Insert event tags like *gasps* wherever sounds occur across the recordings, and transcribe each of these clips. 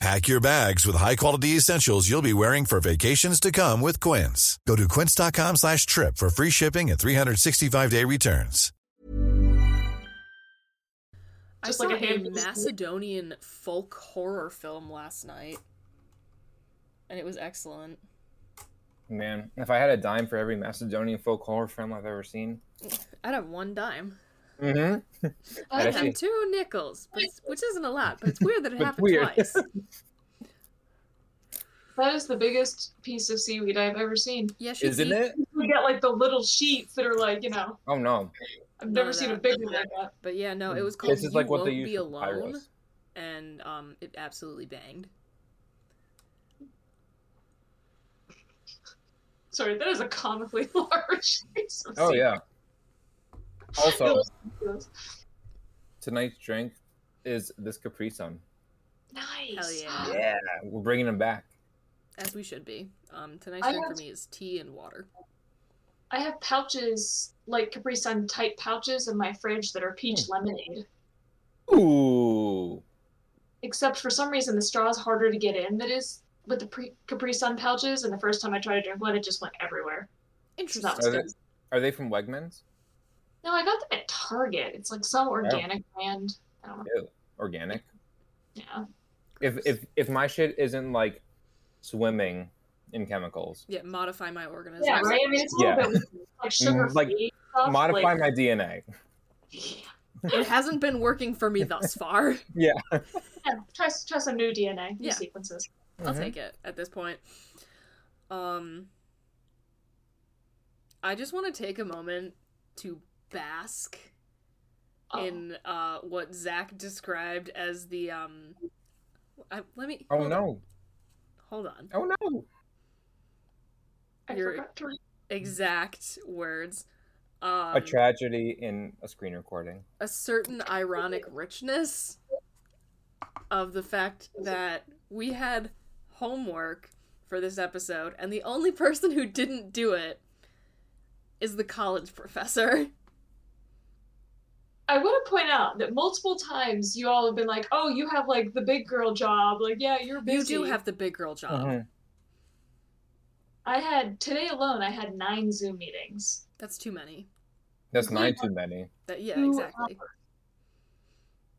Pack your bags with high-quality essentials you'll be wearing for vacations to come with Quince. Go to quince.com slash trip for free shipping and 365-day returns. I Just saw like a a. Macedonian folk horror film last night, and it was excellent. Man, if I had a dime for every Macedonian folk horror film I've ever seen. I'd have one dime. Mm-hmm. I'd I'd have two nickels, which isn't a lot. But it's weird that it *laughs* But happened weird. twice. *laughs* That is the biggest piece of seaweed I've ever seen. Yeah, she Isn't it? We get like the little sheets that are like, you know, Oh no. I've None never seen a that. big one like that. But yeah, no, it was called This is "You like what Won't they use Be for Alone," pyros. and um, it absolutely banged. Sorry, that is a comically *laughs* large piece of Oh seaweed. yeah. Also, tonight's drink is this Capri Sun. Nice. Hell yeah, *gasps* Yeah, we're bringing them back. as we should be. Um, tonight's I drink have- for me is tea and water. I have pouches, like Capri Sun type pouches in my fridge that are peach Hmm. lemonade. Ooh. Except for some reason the straw is harder to get in that is with the pre- Capri Sun pouches, and the first time I tried to drink one, it just went everywhere. Interesting. Are they, are they from Wegmans? No, I got them at Target. It's like some organic brand. I don't know. Ew. Organic. Yeah. If if if my shit isn't like swimming in chemicals, Yeah, modify my organism. Yeah, right? I mean, it's a little Yeah. bit like sugar Mm, like, stuff. modify like, my DNA. *laughs* It hasn't been working for me thus far. *laughs* Yeah. Yeah, try, try some new DNA, new Yeah. sequences. I'll Mhm. take it at this point. Um, I just want to take a moment to bask Oh. in uh, what Zach described as the um. I, let me. Oh hold on. no. Hold on. Oh no. I You're- forgot to. Exact words. Um, A tragedy in a screen recording. a certain ironic richness of the fact that we had homework for this episode, and the only person who didn't do it is the college professor. *laughs* I want to point out that multiple times you all have been like, "Oh, you have like the big girl job. Like, yeah, you're busy. You do have the big girl job. Mhm. I had today alone. I had nine Zoom meetings. That's too many. That's nine too many. That yeah, exactly.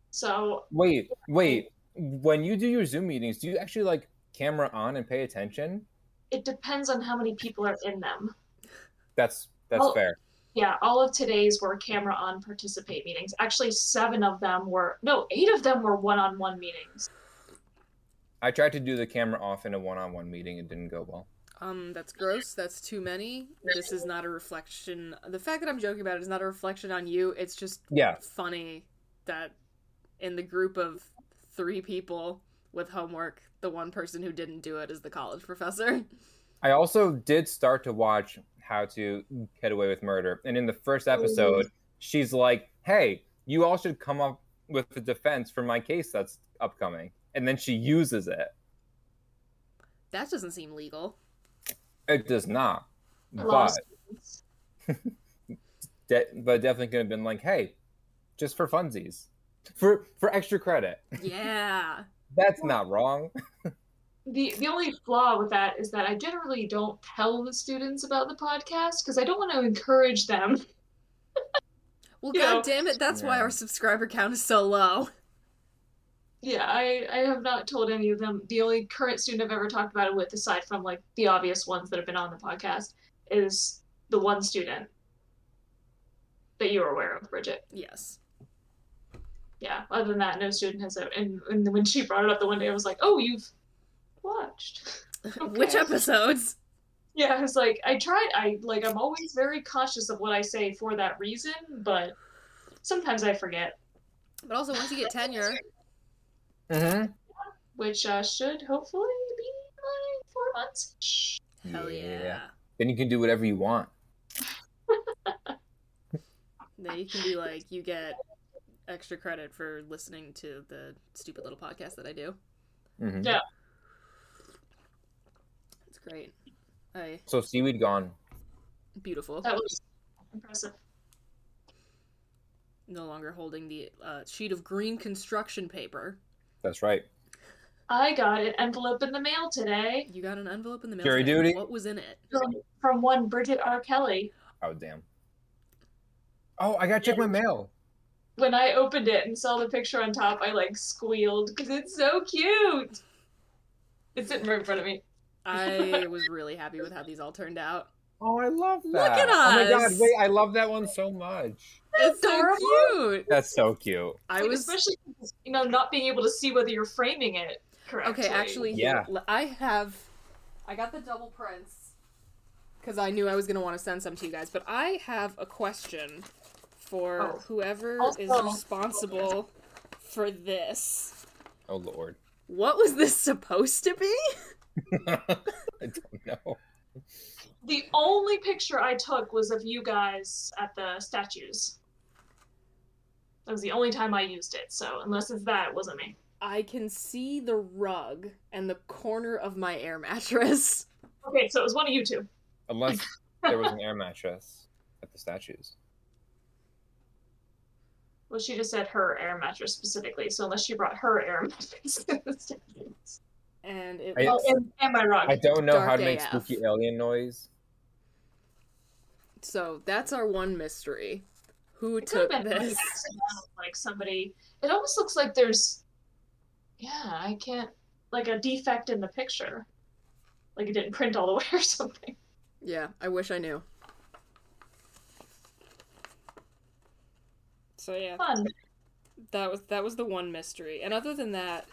So Wait, wait. When you do your Zoom meetings, do you actually like camera on and pay attention? it depends on how many people are in them. That's that's Well- fair. Yeah, all of today's were camera on participate meetings. Actually, seven of them were no, eight of them were one-on-one meetings. I tried to do the camera off in a one-on-one meeting. It didn't go well. Um, that's gross. That's too many. This is not a reflection. The fact that I'm joking about it is not a reflection on you. It's just Yeah. funny that in the group of three people with homework, the one person who didn't do it is the college professor. I also did start to watch How to Get Away with Murder, and in the first oh, episode, she's like, "Hey, you all should come up with a defense for my case that's upcoming," and then she uses it. That doesn't seem legal. It does not, but *laughs* de- but definitely could have been like, "Hey, just for funsies, for for extra credit." Yeah. *laughs* That's not wrong. *laughs* The the only flaw with that is that I generally don't tell the students about the podcast because I don't want to encourage them. *laughs* Well, You know- god damn it, that's why our subscriber count is so low. Yeah, I, I have not told any of them. The only current student I've ever talked about it with, aside from like the obvious ones that have been on the podcast, is the one student that you were aware of, Bridget. Yes. Yeah. Other than that, no student has. And, and when she brought it up the one day, I was like, "Oh, you've watched." *laughs* *laughs* Which episodes? Yeah, I was like, I tried. I like. I'm always very cautious of what I say for that reason, but sometimes I forget. But also, once you get *laughs* tenure, Mm-hmm. Which uh, should hopefully be like four months. hell yeah. Then you can do whatever you want. Then you can be like, you get extra credit for listening to the stupid little podcast that I do. hmm Yeah. It's great. I So seaweed gone. beautiful. That was impressive. No longer holding the uh, sheet of green construction paper. That's right. I got an envelope in the mail today You got an envelope in the mail. Jury today. duty? What was in it? from, from one Bridget R. Kelley. Oh damn. Oh, I gotta check my mail. When I opened it and saw the picture on top, I like squealed because it's so cute. It's sitting right in front of me. I *laughs* was really happy with how these all turned out. Oh, I love that. Look at us. Oh my god, wait, I love that one so much. It's so adorable. cute. That's so cute. I Like, was especially you know not being able to see whether you're framing it correctly. okay. Actually, Yeah. I have. I got the double prints because I knew I was gonna want to send some to you guys. But I have a question for Oh. whoever is responsible for this. Oh lord. What was this supposed to be? *laughs* *laughs* I don't know. the only picture I took was of you guys at the statues. That was the only time I used it. So unless it's that, it wasn't me. I can see the rug and the corner of my air mattress. *laughs* Okay, so it was one of you two. Unless *laughs* there was an air mattress at the statues. Well, she just said her air mattress specifically. So unless she brought her air mattress to the statues. And it I- Oh, was, and, and my rug. I don't know how to make AF. spooky alien noise. so that's our one mystery. Who It could took have been this? like somebody. It almost looks like there's, yeah, I can't like a defect in the picture, like it didn't print all the way or *laughs* something. Yeah, I wish I knew. So yeah, Fun. that was that was the one mystery. And other than that,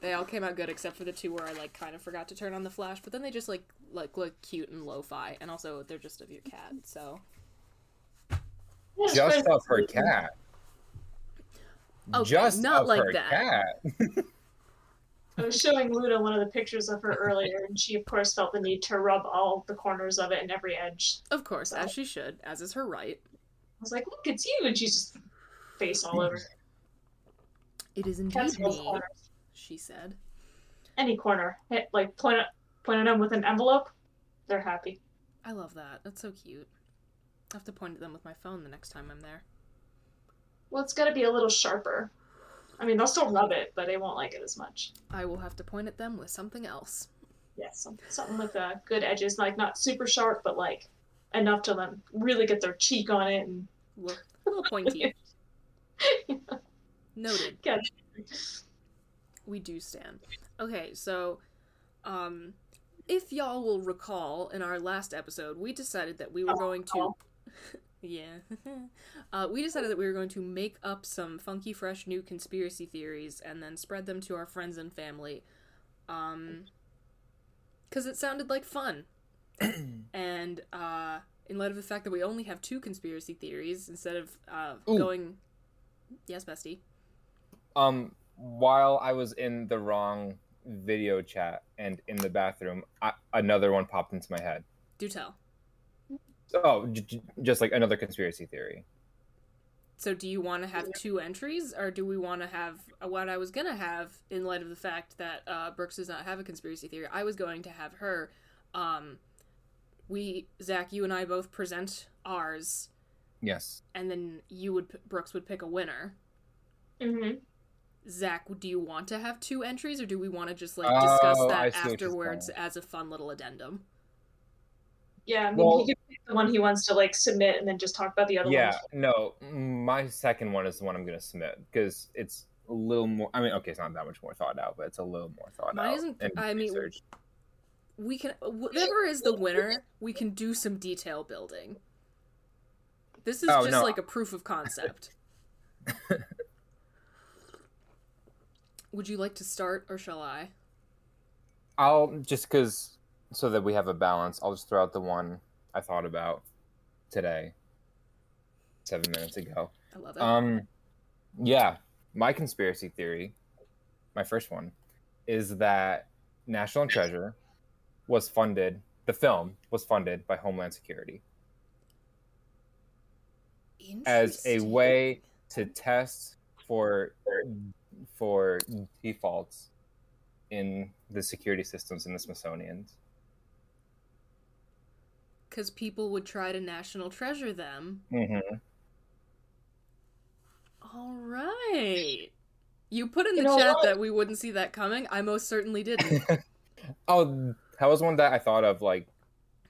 they all came out good except for the two where I like kind of forgot to turn on the flash, but then they just like like look cute and lo-fi, and also they're just of your cat. So Yeah, it's Just of her cat. Okay, Just not of like her that. cat. I was showing Luna one of the pictures of her earlier, and she of course felt the need to rub all the corners of it and every edge. of course, as she should, as is her right. I was like, "Look, it's you!" And she's just face all over. It is indeed love me, corners. She said. Any corner, hit like point at point at them with an envelope, they're happy. I love that. That's so cute. I have to point at them with my phone the next time I'm there. Well, it's got to be a little sharper. I mean, they'll still rub it, but they won't like it as much. I will have to point at them with something else. Yes, some, something with uh, good edges, like not super sharp, but like enough to them really get their cheek on it and Look, a little pointy. *laughs* Noted. Yeah. We do stand. Okay, so, um, if y'all will recall, in our last episode, we decided that we were going to. *laughs* yeah. *laughs* uh, we decided that we were going to make up some funky, fresh new conspiracy theories and then spread them to our friends and family. Um, because it sounded like fun. *clears throat* and, uh, in light of the fact that we only have two conspiracy theories instead of uh, Ooh. going. Yes, bestie. Um, while I was in the wrong video chat and in the bathroom, I, another one popped into my head. Do tell. Oh, j- j- just like another conspiracy theory. So, do you want to have two entries, or do we want to have uh, what I was gonna have in light of the fact that uh, Brookes does not have a conspiracy theory? I was going to have her. Um, we Zach, you and I both present ours, Yes. and then you would Brookes would pick a winner. hmm Zach, do you want to have two entries, or do we want to just like discuss Oh, that see what you're afterwards as a fun little addendum? Yeah, I mean, Well- he can pick the one he wants to like submit and then just talk about the other Yeah. ones. No, my second one is the one I'm gonna submit because it's a little more. I mean, okay, it's not that much more thought out, but it's a little more thought Mine out. isn't- and I mean. We can whatever is the winner, we can do some detail building. This is Oh, just no. like a proof of concept. *laughs* Would you like to start or shall I? I'll just because so that we have a balance. I'll just throw out the one I thought about today, seven minutes ago. I love it. Um, yeah, my conspiracy theory, my first one, is that National Treasure was funded. The film was funded by Homeland Security as a way to test for for defaults in the security systems in the Smithsonian. Because people would try to national treasure them. Mm-hmm. All right. You put in You the know chat what? that we wouldn't see that coming. I most certainly didn't. *laughs* oh, that was one that I thought of like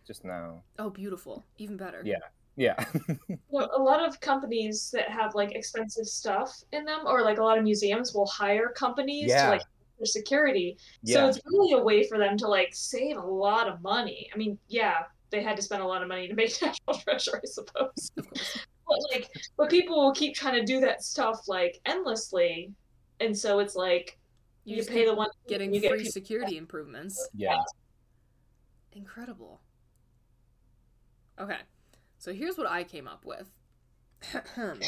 just now. oh, beautiful. Even better. Yeah. Yeah. *laughs* Well, a lot of companies that have like expensive stuff in them, or like a lot of museums will hire companies Yeah. to like for security. Yeah. So it's really a way for them to like save a lot of money. I mean, yeah, they had to spend a lot of money to make *laughs* National Treasure, I suppose. But like, but people will keep trying to do that stuff like endlessly, and so it's like You, you, pay the one getting you get free people- security improvements. Yeah. Incredible. Okay, so here's what I came up with. *clears throat*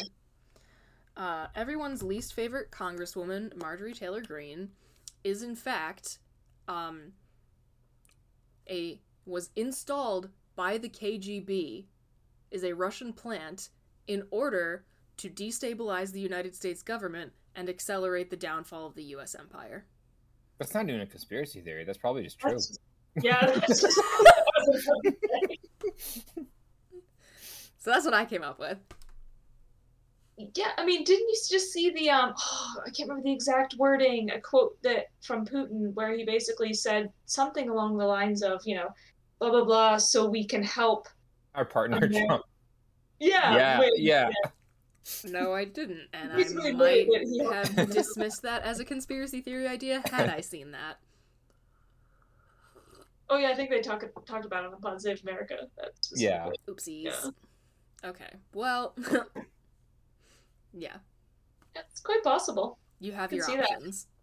uh, everyone's least favorite Congresswoman, Marjorie Taylor Greene, is in fact um, a was installed by the KGB, is a Russian plant in order to destabilize the United States government and accelerate the downfall of the U.S. empire. That's not even a conspiracy theory. That's probably just true. That's- Yeah. *laughs* *laughs* That's So that's what I came up with. yeah, I mean, didn't you just see the um? *gasps* I can't remember the exact wording. A quote that from Putin where he basically said something along the lines of, you know, blah blah blah, so we can help. Our partner Okay. Trump. Yeah. Yeah, wait, yeah. No, I didn't, and I Basically, might wait, wait, he- have dismissed that as a conspiracy theory idea had I seen that. Oh yeah, I think they talked talked about it on Save America. That's Yeah. Oopsies. Yeah. Okay. Well, *laughs* yeah. It's quite possible. You have your see that. options. *laughs*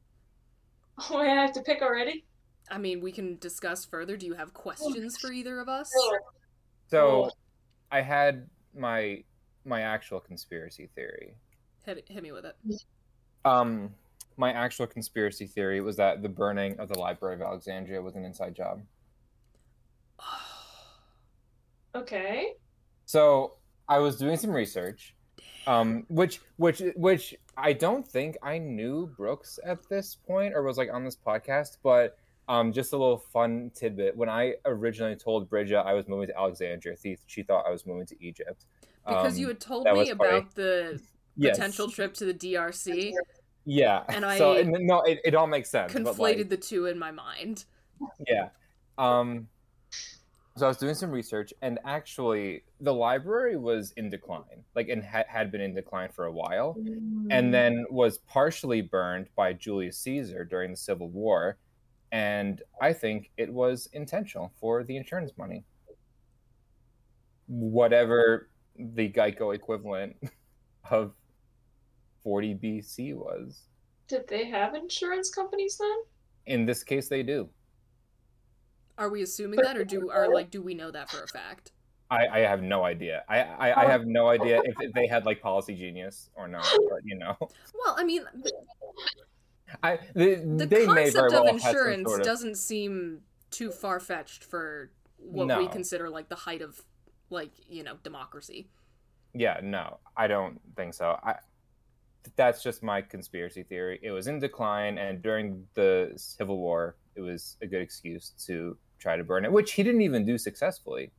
Oh, I have to pick already. I mean, we can discuss further. Do you have questions for either of us? So I had my my actual conspiracy theory. Hit, hit me with it. Um my actual conspiracy theory was that the burning of the Library of Alexandria was an inside job. *sighs* Okay. So I was doing some research, um, which which which I don't think I knew Brookes at this point or was like on this podcast, but um, just a little fun tidbit. When I originally told Bridget I was moving to Alexandria, she, thought I was moving to Egypt. Because Um, you had told me about the yes. potential trip to the DRC, Yeah, and so I and no, it, it all makes sense. but, conflated like, the two in my mind. yeah. Um, so I was doing some research, and actually, the library was in decline, like, and ha- had been in decline for a while, Mm. and then was partially burned by Julius Caesar during the Civil War, and I think it was intentional for the insurance money, whatever the Geico equivalent *laughs* of 40 BC was. Did they have insurance companies then? In this case, they do. Are we assuming that, or do or like do we know that for a fact? I, I have no idea. I, I, I have no idea if they had like Policy Genius or not. But you know, *laughs* Well, I mean, the, I they, the they may very concept well of have insurance sort of- doesn't seem too far fetched for what we consider like the height of like you know democracy. Yeah, no, I don't think so. I that's just my conspiracy theory. It was in decline, and during the Civil War, it was a good excuse to try to burn it, which he didn't even do successfully.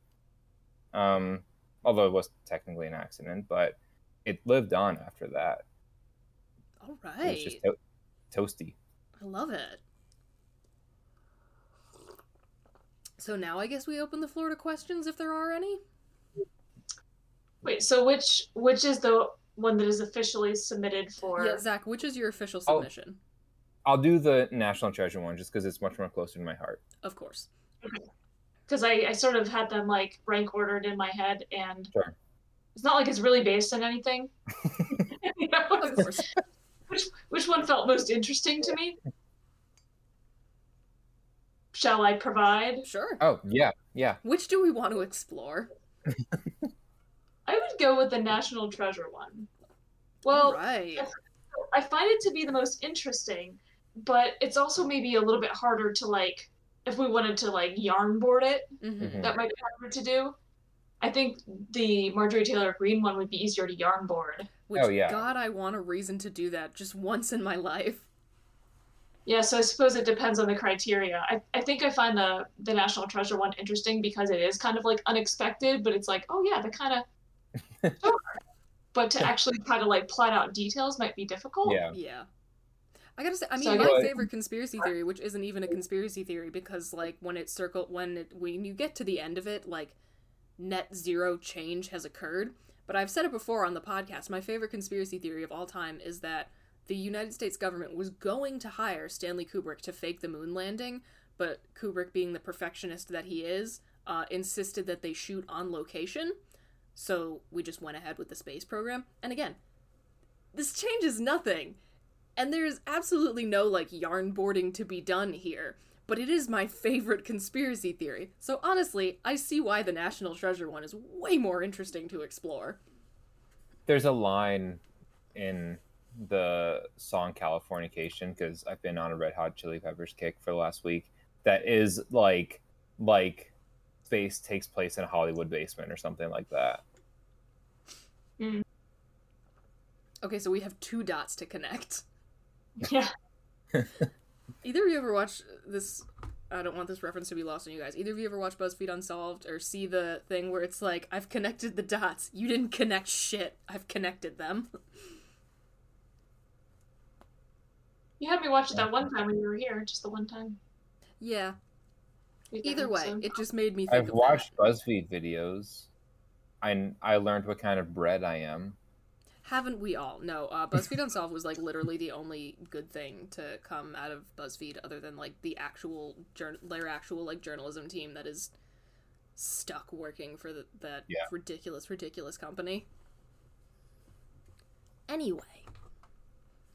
Um, although it was technically an accident, but it lived on after that. All right. It was just to- toasty. I love it. So now I guess we open the floor to questions if there are any. Wait, so which which is the one that is officially submitted for? Yeah, Zach, which is your official submission? I'll do the National Treasure one just because it's much more closer to my heart. Of course. Because I, I sort of had them like rank ordered in my head, and Sure. it's not like it's really based on anything. *laughs* You know, Of course. which which one felt most interesting to me? Shall I provide? Sure. Oh yeah, yeah. Which do we want to explore? *laughs* I would go with the National Treasure one. Well, right. I find it to be the most interesting, but it's also maybe a little bit harder to like if we wanted to like yarn board it, hmm Mhm. that might be harder to do. I think the Marjorie Taylor Greene one would be easier to yarn board. Which Oh, yeah. God, I want a reason to do that just once in my life. Yeah, so I suppose it depends on the criteria. I, I think I find the the National Treasure one interesting because it is kind of like unexpected, but it's like, oh yeah, the kind of *laughs* sure. But to actually try to like plot out details might be difficult. Yeah. Yeah. I gotta say, I mean, So my favorite conspiracy theory, which isn't even a conspiracy theory, because like when it circle, when it, when you get to the end of it, like net zero change has occurred. But I've said it before on the podcast. My favorite conspiracy theory of all time is that the United States government was going to hire Stanley Kubrick to fake the moon landing, but Kubrick, being the perfectionist that he is, uh, insisted that they shoot on location. So we just went ahead with the space program. And again, this changes nothing. And there's absolutely no like yarn boarding to be done here. But it is my favorite conspiracy theory. So honestly, I see why the National Treasure one is way more interesting to explore. There's a line in the song Californication because I've been on a Red Hot Chili Peppers kick for the last week. That is like like space takes place in a Hollywood basement or something like that. Mm. Okay, so we have two dots to connect. Yeah. *laughs* Either of you ever watch this? I don't want this reference to be lost on you guys. Either of you ever watch BuzzFeed Unsolved or see the thing where it's like, I've connected the dots. You didn't connect shit. I've connected them. You had me watch it that one time when you were here, just the one time. yeah. Either way, so- it just made me think I've of watched that. BuzzFeed videos. I I learned what kind of bread I am. Haven't we all? No, uh, BuzzFeed Unsolved was like literally the only good thing to come out of BuzzFeed, other than like the actual jour- their actual like journalism team that is stuck working for the, that Yeah. ridiculous, ridiculous company. Anyway,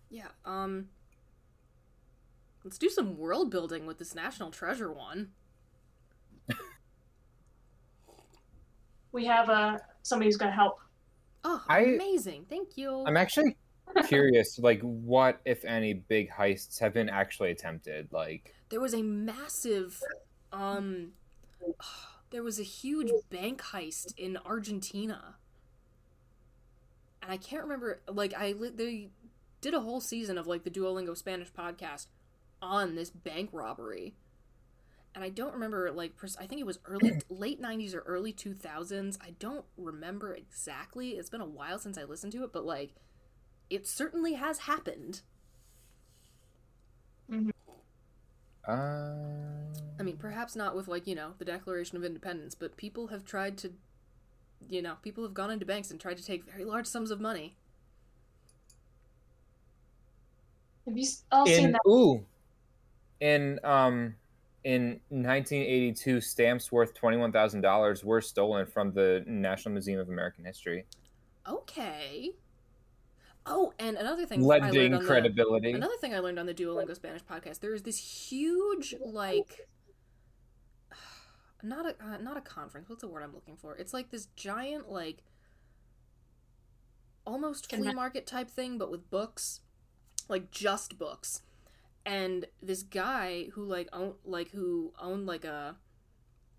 yeah. Um, let's do some world building with this National Treasure one. we have uh, somebody who's going to help. Oh, I- amazing! Thank you. I'm actually curious, like what if any big heists have been actually attempted? Like there was a massive um *sighs* there was a huge bank heist in Argentina. And I can't remember like I they did a whole season of like the Duolingo Spanish podcast on this bank robbery. And I don't remember like pres- I think it was early *clears throat* late 90s or early 2000s. I don't remember exactly. It's been a while since I listened to it, but like it certainly has happened. uh I mean, perhaps not with like you know the Declaration of Independence, but people have tried to, you know, people have gone into banks and tried to take very large sums of money. Have you s- all seen in that? ooh in um in 1982 stamps worth $21,000 were stolen from the National Museum of American History Okay. Oh, and another thing I lending learned on credibility The, another thing I learned on the Duolingo Spanish podcast, there is this huge like, *sighs* not a uh, not a conference. What's the word I'm looking for? It's like this giant like, almost flea market type thing, but with books, like just books. And this guy who like own like who owned like a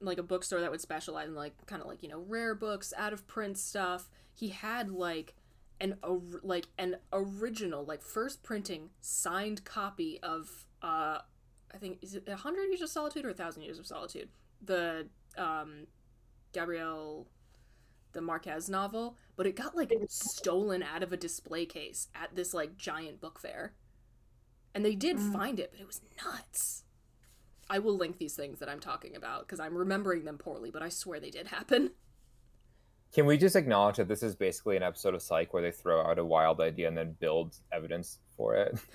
like a bookstore that would specialize in like kind of like you know rare books, out of print stuff. He had like an or- like an original like first printing signed copy of uh I think is it a hundred years of solitude or a thousand years of solitude the um Gabriel the Marquez novel but it got like stolen out of a display case at this like giant book fair and they did Mm. find it but it was nuts I will link these things that I'm talking about because I'm remembering them poorly but I swear they did happen Can we just acknowledge that this is basically an episode of Psych where they throw out a wild idea and then build evidence for it? *laughs*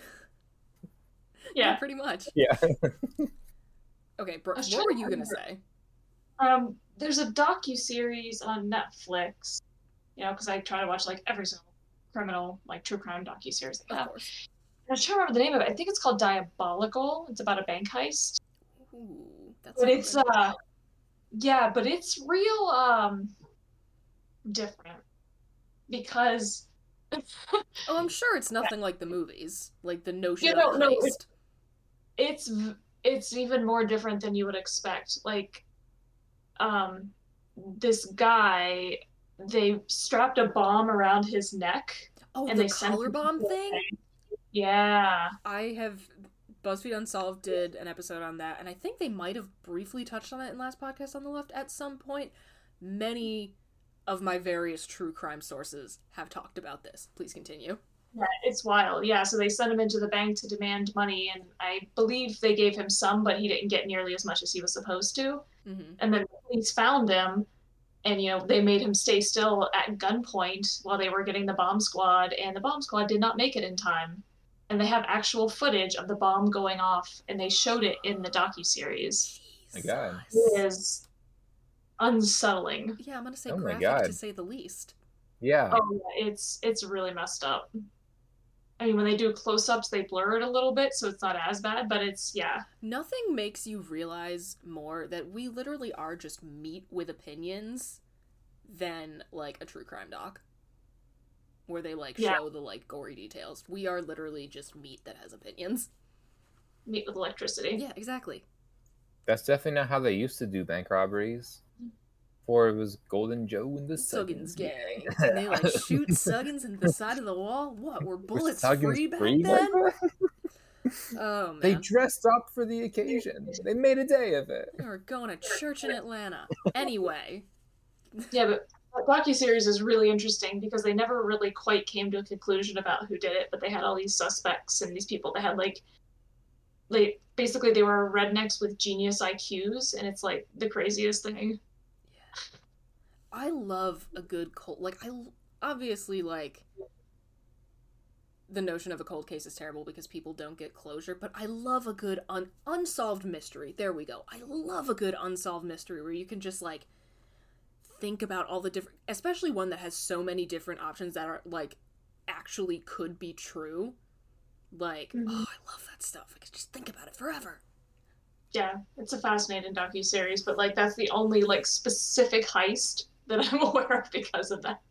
Yeah. pretty much Yeah. *laughs* okay Brooke, what were you gonna say Um, there's a docu series on Netflix You know, because I try to watch like every single criminal, like true crime docu series they Of have. course. I was trying to remember the name of it. I think it's called Diabolical. It's about a bank heist. Ooh, that's But it's uh yeah, but it's real um different because *laughs* Oh, I'm sure it's nothing like the movies. Like the notion of know, heist. it's it's even more different than you would expect. Like um this guy they strapped a bomb around his neck Oh, and the they him bomb thing. bank. Yeah. I have BuzzFeed Unsolved did an episode on that, and I think they might have briefly touched on it in last podcast on the left at some point. Many of my various true crime sources have talked about this. Please continue. Yeah, it's wild. Yeah, so they sent him into the bank to demand money, and I believe they gave him some, but he didn't get nearly as much as he was supposed to. hmm And then the police found him, and you know they made him stay still at gunpoint while they were getting the bomb squad, and the bomb squad did not make it in time. And they have actual footage of the bomb going off, and they showed it in the docu series. My God. It is unsettling. Yeah, I'm gonna say Oh graphic God. to say the least. Yeah. Oh, yeah, it's it's really messed up. I mean, when they do close-ups, they blur it a little bit, so it's not as bad. But it's yeah, Nothing makes you realize more that we literally are just meat with opinions than like a true crime doc. Where they like Yeah. show the like gory details. We are literally just meat that has opinions. meat with electricity. Yeah, exactly. That's definitely not how they used to do bank robberies. Before it was Golden Joe and the Suggins Suggins gang. *laughs* And they like shoot Suggins into the side of the wall. What, were *laughs* Was bullets Suggins free back free then? *laughs* Oh, oh man. They dressed up for the occasion. They made a day of it. We were going to church in Atlanta. Anyway. Yeah, but that docu-series is really interesting because they never really quite came to a conclusion about who did it, but they had all these suspects and these people that had like like basically they were rednecks with genius IQs and it's like the craziest thing. Yeah i love a good cold like I obviously like the notion of a cold case is terrible because people don't get closure, but I love a good un- unsolved mystery. There we go. I love a good unsolved mystery where you can just like think about all the different especially one that has so many different options that are like actually could be true. Like, Mhm. oh, I love that stuff. I could just think about it forever. Yeah, it's a fascinating docu-series, but like that's the only like specific heist that I'm *laughs* aware of because of that.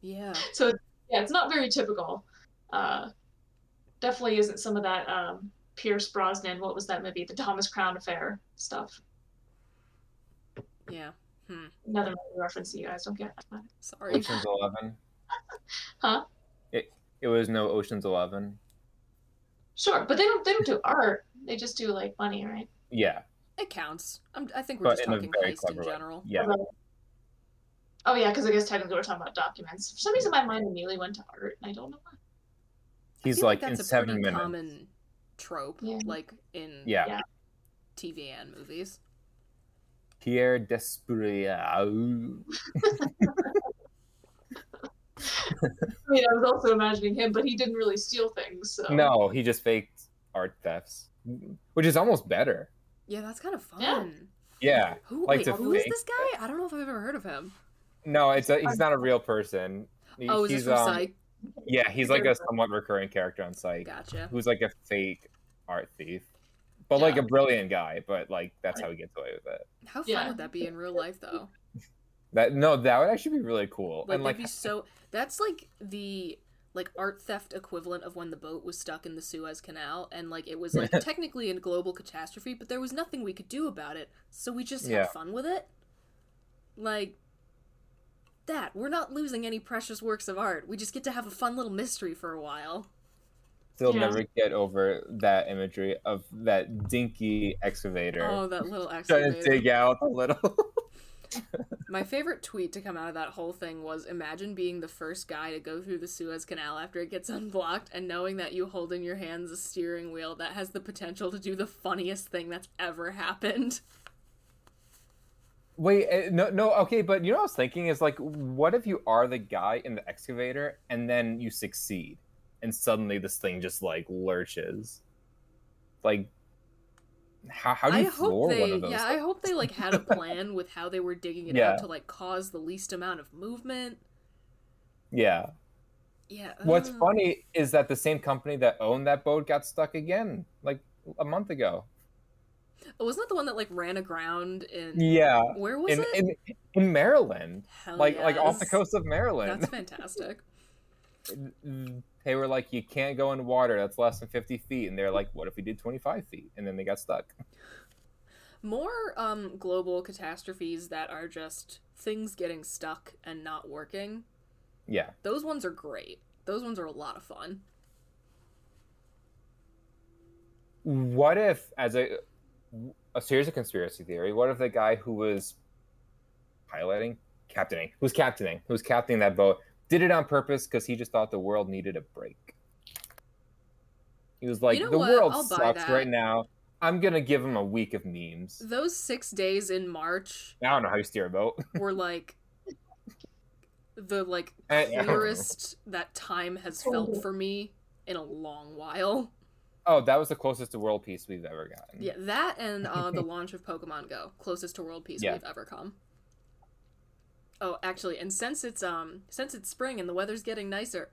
Yeah. So yeah, it's not very typical. Uh, definitely isn't some of that um, Pierce Brosnan. What was that movie? The Thomas Crown Affair stuff. Yeah. Hmm. Another reference that you guys don't get. Sorry. Ocean's Eleven. *laughs* Huh? It it was no Ocean's Eleven. Sure, but they don't. They don't do art. They just do like money, right? Yeah, It counts. I'm, I think we're but just talking heist in clever way. general. Yeah, Oh yeah, because I guess technically we're talking about documents. For some reason, my mind immediately went to art. and I don't know why. I he's feel like in that's a seven pretty minutes. common trope, Yeah. like in Yeah. Yeah. TV and movies. Pierre Despereaux. I mean, I was also imagining him, but he didn't really steal things. So. No, he just faked art thefts, which is almost better. Yeah, that's kind of fun. Yeah. Yeah. Who? Like wait, to who is fake this guy? I don't know if I've ever heard of him. No, it's a, he's not a real person. He- Oh, is he's this from um, Psych? yeah, he's like a somewhat recurring character on Psych, Gotcha. who's like a fake art thief, but like a brilliant guy. But like that's how he gets away with it. How fun Yeah. would that be in real life, though? That no, that would actually be really cool. Like, and like be so. That's like the like art theft equivalent of when the boat was stuck in the Suez Canal, and like it was like *laughs* technically a global catastrophe, but there was nothing we could do about it, so we just Yeah. had fun with it. Like that, we're not losing any precious works of art. We just get to have a fun little mystery for a while. Still Yeah. never get over that imagery of that dinky excavator Oh, that little *laughs* trying excavator. to dig out the little. *laughs* My favorite tweet to come out of that whole thing was imagine being the first guy to go through the Suez Canal after it gets *laughs* unblocked and knowing that you hold in your hands a steering wheel that has the potential to do the funniest thing that's ever happened. Wait, eh, no, no, okay, but you know what I was thinking is like, what if you are the guy in the excavator and then you succeed, and suddenly this thing just like lurches, like, how how do I you hope floor they one of those? yeah, I hope they like had a *laughs* plan with how they were digging it Yeah. out to like cause the least amount of movement. Yeah. Yeah. What's uh, funny is that the same company that owned that boat got stuck again, like a month ago. Oh, wasn't that the one that like ran aground in? Yeah. Where was In, it? in in Maryland, Hell like like off the coast of Maryland. That's fantastic. *laughs* they were like, "You can't go in water that's less than fifty feet," and they're like, "What if we did twenty five feet?" And then they got stuck. *laughs* More um global catastrophes that are just things getting stuck and not working. Yeah. Those ones are great. Those ones are a lot of fun. What if, as a a series of conspiracy theory, what if the guy who was piloting, captaining, who was captaining, who was captaining that boat, did it on purpose because he just thought the world needed a break? He was like, You know "The what? world I'll sucks right now. I'm gonna give him a week of memes." Those six days in March I don't know how you steer a boat. *laughs* were like the like clearest that time has felt for me in a long while. oh, that was the closest to world peace we've ever gotten. Yeah, that and uh, the *laughs* launch of Pokemon Go, closest to world peace Yeah. we've ever come. Oh, actually, and since it's um since it's spring and the weather's getting nicer,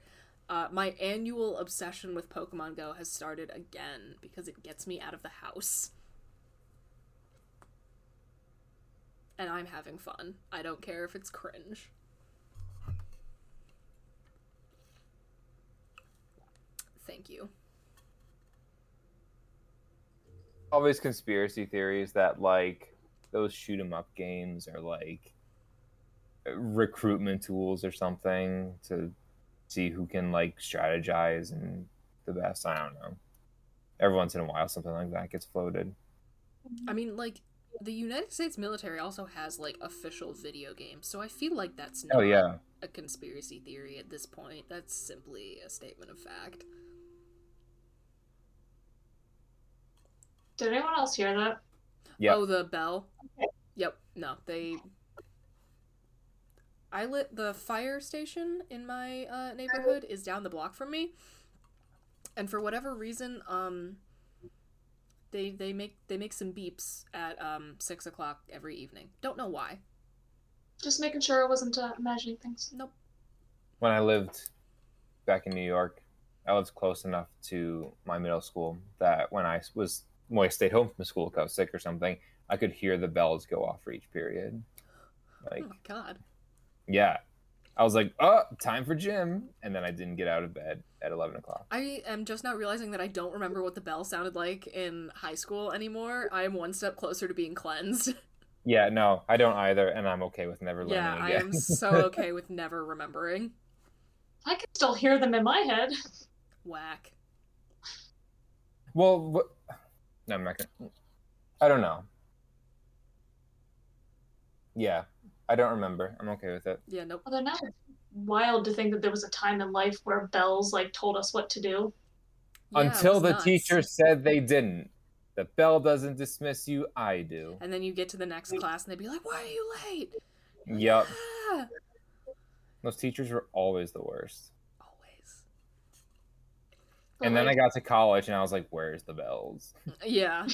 uh, my annual obsession with Pokemon Go has started again because it gets me out of the house. And I'm having fun. I don't care if it's cringe. Thank you. always conspiracy theories that like those shoot 'em up games are like recruitment tools or something to see who can like strategize and the best. I don't know. Every once in a while, something like that gets floated. I mean, mm-hmm. like, the United States military also has, like, official video games, so I feel like that's oh, not Oh yeah, a conspiracy theory at this point. That's simply a statement of fact. Did anyone else hear that? Yep. Oh, the bell? Okay. Yep. No, they. I lit the fire station in my uh, neighborhood is down the block from me, and for whatever reason, um, they they make they make some beeps at um six o'clock every evening. Don't know why. Just making sure I wasn't uh, imagining things. Nope. when I lived back in New York, I lived close enough to my middle school that when I was when I stayed home from school because I was sick or something, I could hear the bells go off for each period. Like, oh my god. Yeah, I was like, "Oh, time for gym," and then I didn't get out of bed at eleven o'clock. I am just now realizing that I don't remember what the bell sounded like in high school anymore. I am one step closer to being cleansed. *laughs* Yeah, no, I don't either, and I'm okay with never learning yeah, I again. am *laughs* so okay with never remembering. I can still hear them in my head. Whack. well, what... no, I'm not gonna. I don't know. Yeah, I don't remember. I'm okay with it. Yeah, nope. Although now it's wild to think that there was a time in life where bells like told us what to do. Yeah, Until the nuts. teacher said they didn't. The bell doesn't dismiss you, I do. And then you get to the next class and they'd be like, Why are you late? Yup. Ah! Those teachers were always the worst. Always. But, And then I got to college and I was like, where's the bells? Yeah.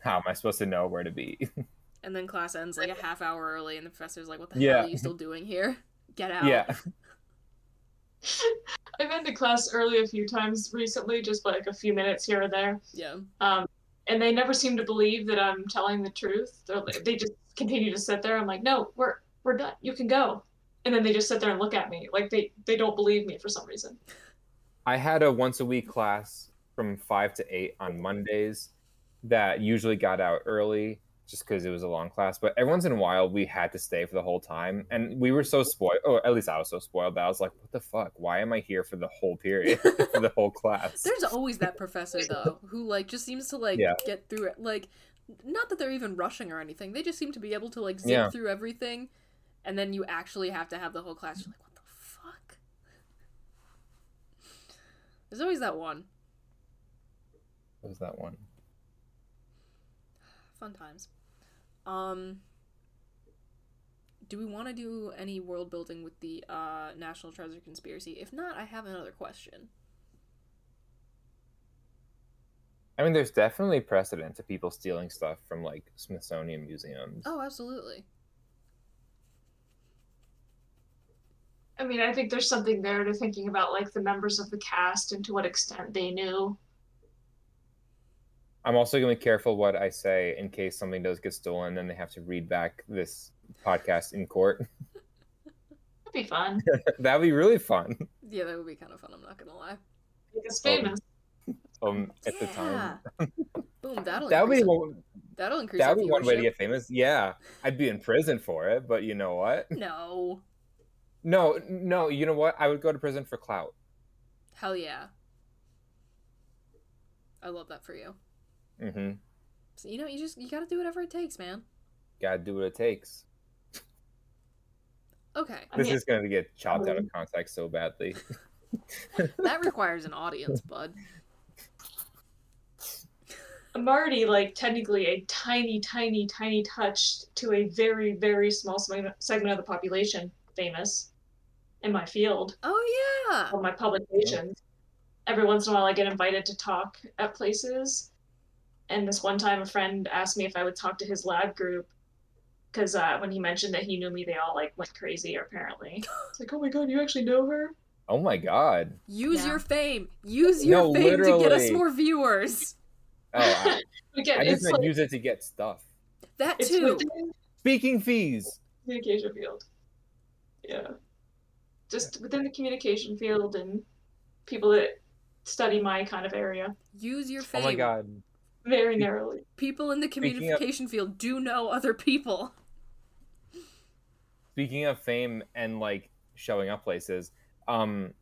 How am I supposed to know where to be? *laughs* And then class ends like a half hour early and the professor's like, What the Yeah. hell are you still doing here? *laughs* Get out. yeah. *laughs* I've been to class early a few times recently, just like a few minutes here or there. Yeah. Um, and they never seem to believe that I'm telling the truth. They're, like- they just continue to sit there. I'm like, no, we're we're done. You can go. And then they just sit there and look at me like they they don't believe me for some reason. I had a once a week class from five to eight on Mondays that usually got out early just because it was a long class. But every once in a while, we had to stay for the whole time, and we were so spoiled. Oh, at least I was so spoiled that I was like, "What the fuck? Why am I here for the whole period, *laughs* for the whole class?" There's always that professor though who like just seems to like Yeah. get through it like not that they're even rushing or anything. They just seem to be able to like zip Yeah. through everything and then you actually have to have the whole class. You're like, what the fuck? There's always that one. What was that one? Fun times. Um do we want to do any world building with the uh, National Treasure Conspiracy? If not, I have another question. I mean, there's definitely precedent to people stealing stuff from like Smithsonian museums. Oh, absolutely. I mean, I think there's something there to thinking about like the members of the cast and to what extent they knew. I'm also going to be careful what I say in case something does get stolen and they have to read back this podcast in court. *laughs* That'd be fun. *laughs* That'd be really fun. Yeah, that would be kind of fun. I'm not gonna lie. It's famous. Um, at the time, *laughs* Boom. That'll that would be increase our- one, that'll increase. That'd be one way to get famous. Yeah, I'd be in prison for it, but you know what? No. No, no, you know what? I would go to prison for clout. Hell yeah. I love that for you. Mm-hmm. So, you know, you just you gotta do whatever it takes, man. Gotta do what it takes. Okay. I This mean, is going to get chopped out of context so badly. *laughs* *laughs* That requires an audience, bud. I'm already like technically a tiny, tiny, tiny touch to a very, very small segment of the population famous in my field Oh yeah. or my publications. Every once in a while, I get invited to talk at places. And this one time, a friend asked me if I would talk to his lab group because uh, when he mentioned that he knew me, they all like went crazy. Apparently, *laughs* it's like, oh my god, you actually know her? oh my god. Use Yeah. your fame. Use your No, fame to get us more viewers. Oh, I, *laughs* Again, I just it's meant like use it to get stuff. That too. within Speaking fees. communication field. Yeah, just within the communication field and people that study my kind of area Use your fame. Oh my god. Very narrowly. People in the Speaking of- communication field do know other people. Speaking of fame and like showing up places, um,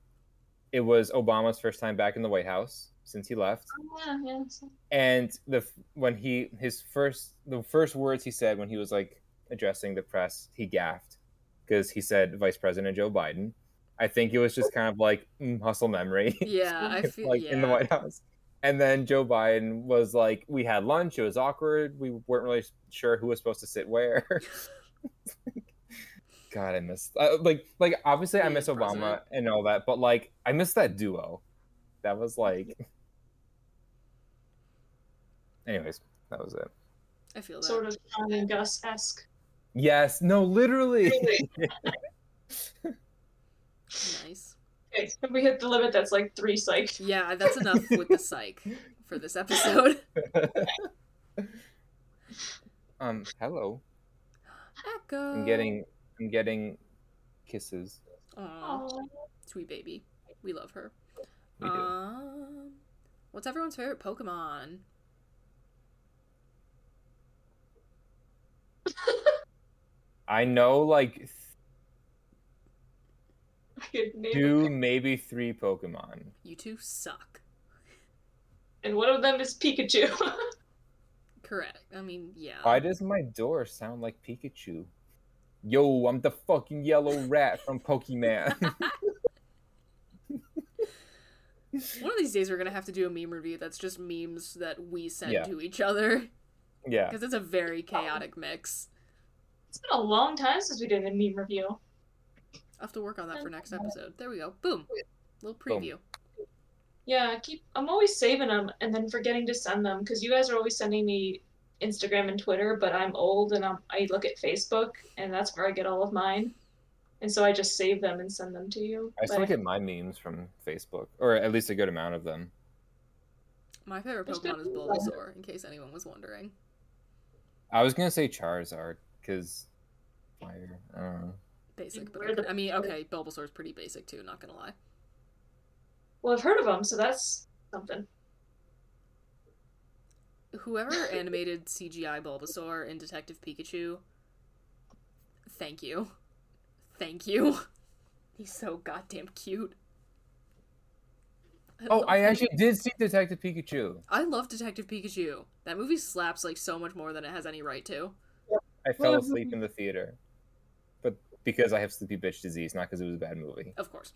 it was Obama's first time back in the White House since he left, Oh, yeah, yeah. and the when he his first the first words he said when he was like addressing the press, he gaffed because he said Vice President Joe Biden. I think it was just kind of like mm, hustle memory. *laughs* Yeah, I feel like yeah. in the White House. And then Joe Biden was like, "We had lunch. It was awkward. We weren't really sure who was supposed to sit where." *laughs* God, I miss uh, like like obviously I miss Obama president. and all that, but like I miss that duo. That was like. *laughs* Anyways, that was it. I feel that. Sort of Shawn and Gus esque. Yes, no, literally. *laughs* Nice. Okay, have we hit the limit? That's like three psych. Yeah, that's enough with the psych for this episode. *laughs* um, hello. Echo. I'm getting, I'm getting kisses. Aw, Oh, sweet baby. We love her. We do. Um, what's everyone's favorite Pokemon? I know like I could name two, maybe three Pokemon. You two suck. And one of them is Pikachu. *laughs* Correct. I mean, yeah. Why does my door sound like Pikachu? Yo, I'm the fucking yellow rat from Pokemon. *laughs* *laughs* One of these days we're gonna have to do a meme review that's just memes that we send Yeah. to each other yeah. because it's a very chaotic mix. it's been a long time since we did a meme review. I'll have to work on that for next episode. There we go. Boom. Little preview. Yeah, I keep. I'm always saving them and then forgetting to send them because you guys are always sending me Instagram and Twitter, but I'm old and I'm, I look at Facebook and that's where I get all of mine. And so I just save them and send them to you. I still But- get my memes from Facebook, or at least a good amount of them. My favorite There's Pokemon is Bulbasaur, in case anyone was wondering. I was gonna say Charizard because fire. I don't know. Basic, but Where the- I mean, okay, Bulbasaur's pretty basic too. Not gonna lie. Well, I've heard of them, so that's something. Whoever *laughs* animated CGI Bulbasaur in Detective Pikachu, thank you, thank you. *laughs* He's so goddamn cute. Oh, I him. actually did see Detective Pikachu. I love Detective Pikachu. That movie slaps like so much more than it has any right to. I fell asleep in the theater, but because I have sleepy bitch disease, not because it was a bad movie. Of course.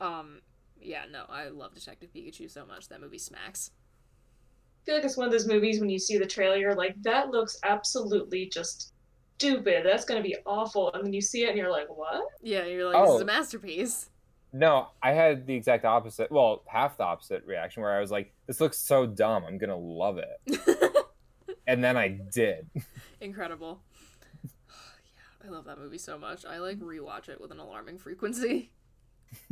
Um, yeah, no, I love Detective Pikachu so much. That movie smacks. I feel like it's one of those movies when you see the trailer, you're like, that looks absolutely just stupid. That's gonna be awful. And then you see it and you're like, what? Yeah, you're like, this is Oh. a masterpiece. No, I had the exact opposite. Well, half the opposite reaction, where I was like, "This looks so dumb. I'm gonna love it," *laughs* and then I did. Incredible. Yeah, I love that movie so much. I like rewatch it with an alarming frequency. *laughs*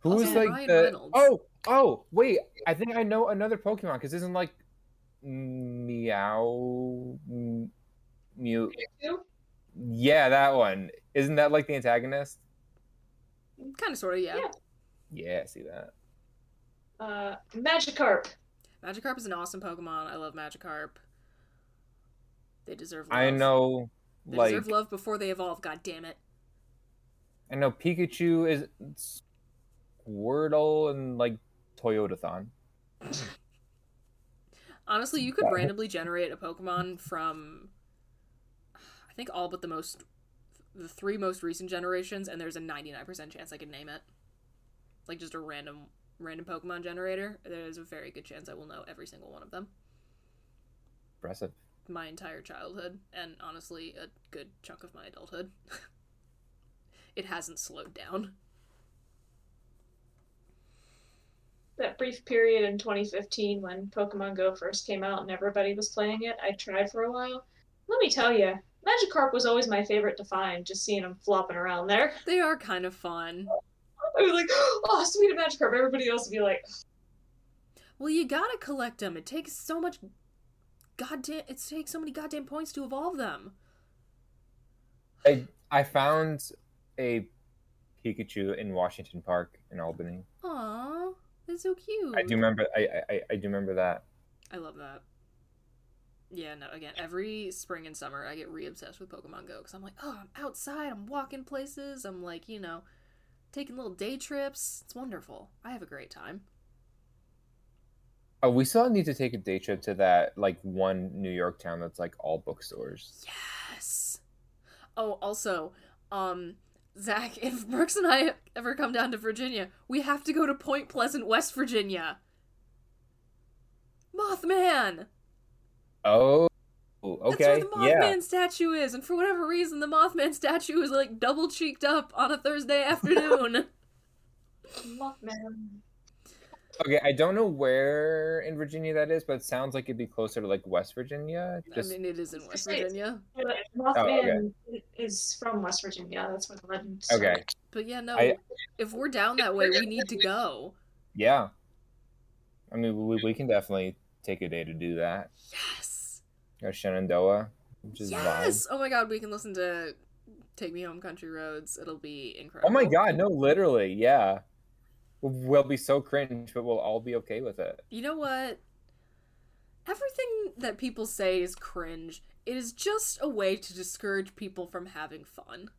Who Also, was like Ryan the? Reynolds. Oh, oh, wait! I think I know another Pokemon because isn't like Meow, M- Mew? Yeah, that one. Isn't that like the antagonist? Kind of, sort of, yeah. Yeah. Yeah, I see that. Uh, Magikarp. Magikarp is an awesome Pokemon. I love Magikarp. They deserve love. I know, They like deserve love before they evolve. God damn it. I know Pikachu is Wordle and like Toyotathon. Honestly, you could Yeah. randomly generate a Pokemon from, I think all but the most, the three most recent generations, and there's a 99% chance I could name it. Like just a random, random Pokemon generator. There's a very good chance I will know every single one of them. Impressive. My entire childhood, and honestly, a good chunk of my adulthood. *laughs* it hasn't slowed down. That brief period in 2015 when Pokemon Go first came out and everybody was playing it, I tried for a while. Let me tell you, Magikarp was always my favorite to find, just seeing them flopping around there. They are kind of fun. I was like, *gasps* oh, sweet Magikarp. Everybody else would be like, Well, you gotta collect them. It takes so much goddamn. It takes so many goddamn points to evolve them. I I found a Pikachu in Washington Park in Albany. Aw, that's so cute. I do remember. I, I I do remember that. I love that. Yeah, no, again, every spring and summer I get re obsessed with Pokemon Go because I'm like, oh, I'm outside, I'm walking places, I'm like, you know, taking little day trips. It's wonderful. I have a great time. Oh, we still need to take a day trip to that like one New York town that's like all bookstores. Yes. Oh, also, um, Zach, *laughs* if Brookes and I ever come down to Virginia, we have to go to Point Pleasant, West Virginia. Mothman! Oh, Okay. That's okay, where the Mothman yeah. statue is, and for whatever reason, the Mothman statue is like double cheeked up on a Thursday afternoon. *laughs* *laughs* Mothman. Okay, I don't know where in Virginia that is, but it sounds like it'd be closer to like West Virginia. I mean, it is in West Right. Virginia. Mothman oh, is from West Virginia. That's where the legend okay, started. But yeah, no, I- if we're down that way, we need to go. yeah. I mean, we, we can definitely take a day to do that. Yes! Go Shenandoah, which is Yes! vibe. Oh my god, we can listen to Take Me Home Country Roads. It'll be incredible. Oh my god, no, literally, yeah. We'll be so cringe, but we'll all be okay with it. You know what? Everything that people say is cringe. It is just a way to discourage people from having fun.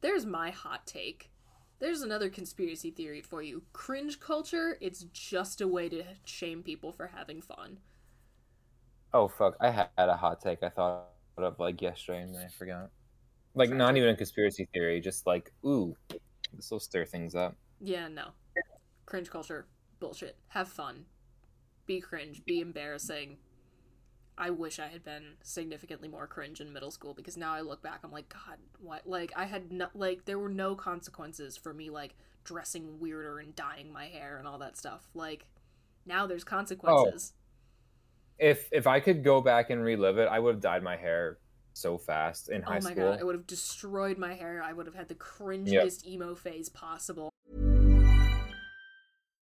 There's my hot take. There's another conspiracy theory for you. Cringe culture, it's just a way to shame people for having fun. Oh fuck, I had a hot take I thought of like yesterday and I forgot. Like not even a conspiracy theory, just like ooh, this will stir things up. Yeah, no. Cringe culture, bullshit. Have fun. Be cringe, be embarrassing. I wish I had been significantly more cringe in middle school because now I look back, I'm like, God, what? Like, I had no, like, there were no consequences for me, like, dressing weirder and dyeing my hair and all that stuff. Like, now there's consequences. Oh. If if I could go back and relive it, I would have dyed my hair so fast in oh high school. Oh, my school. god, I would have destroyed my hair. I would have had the cringiest emo phase possible.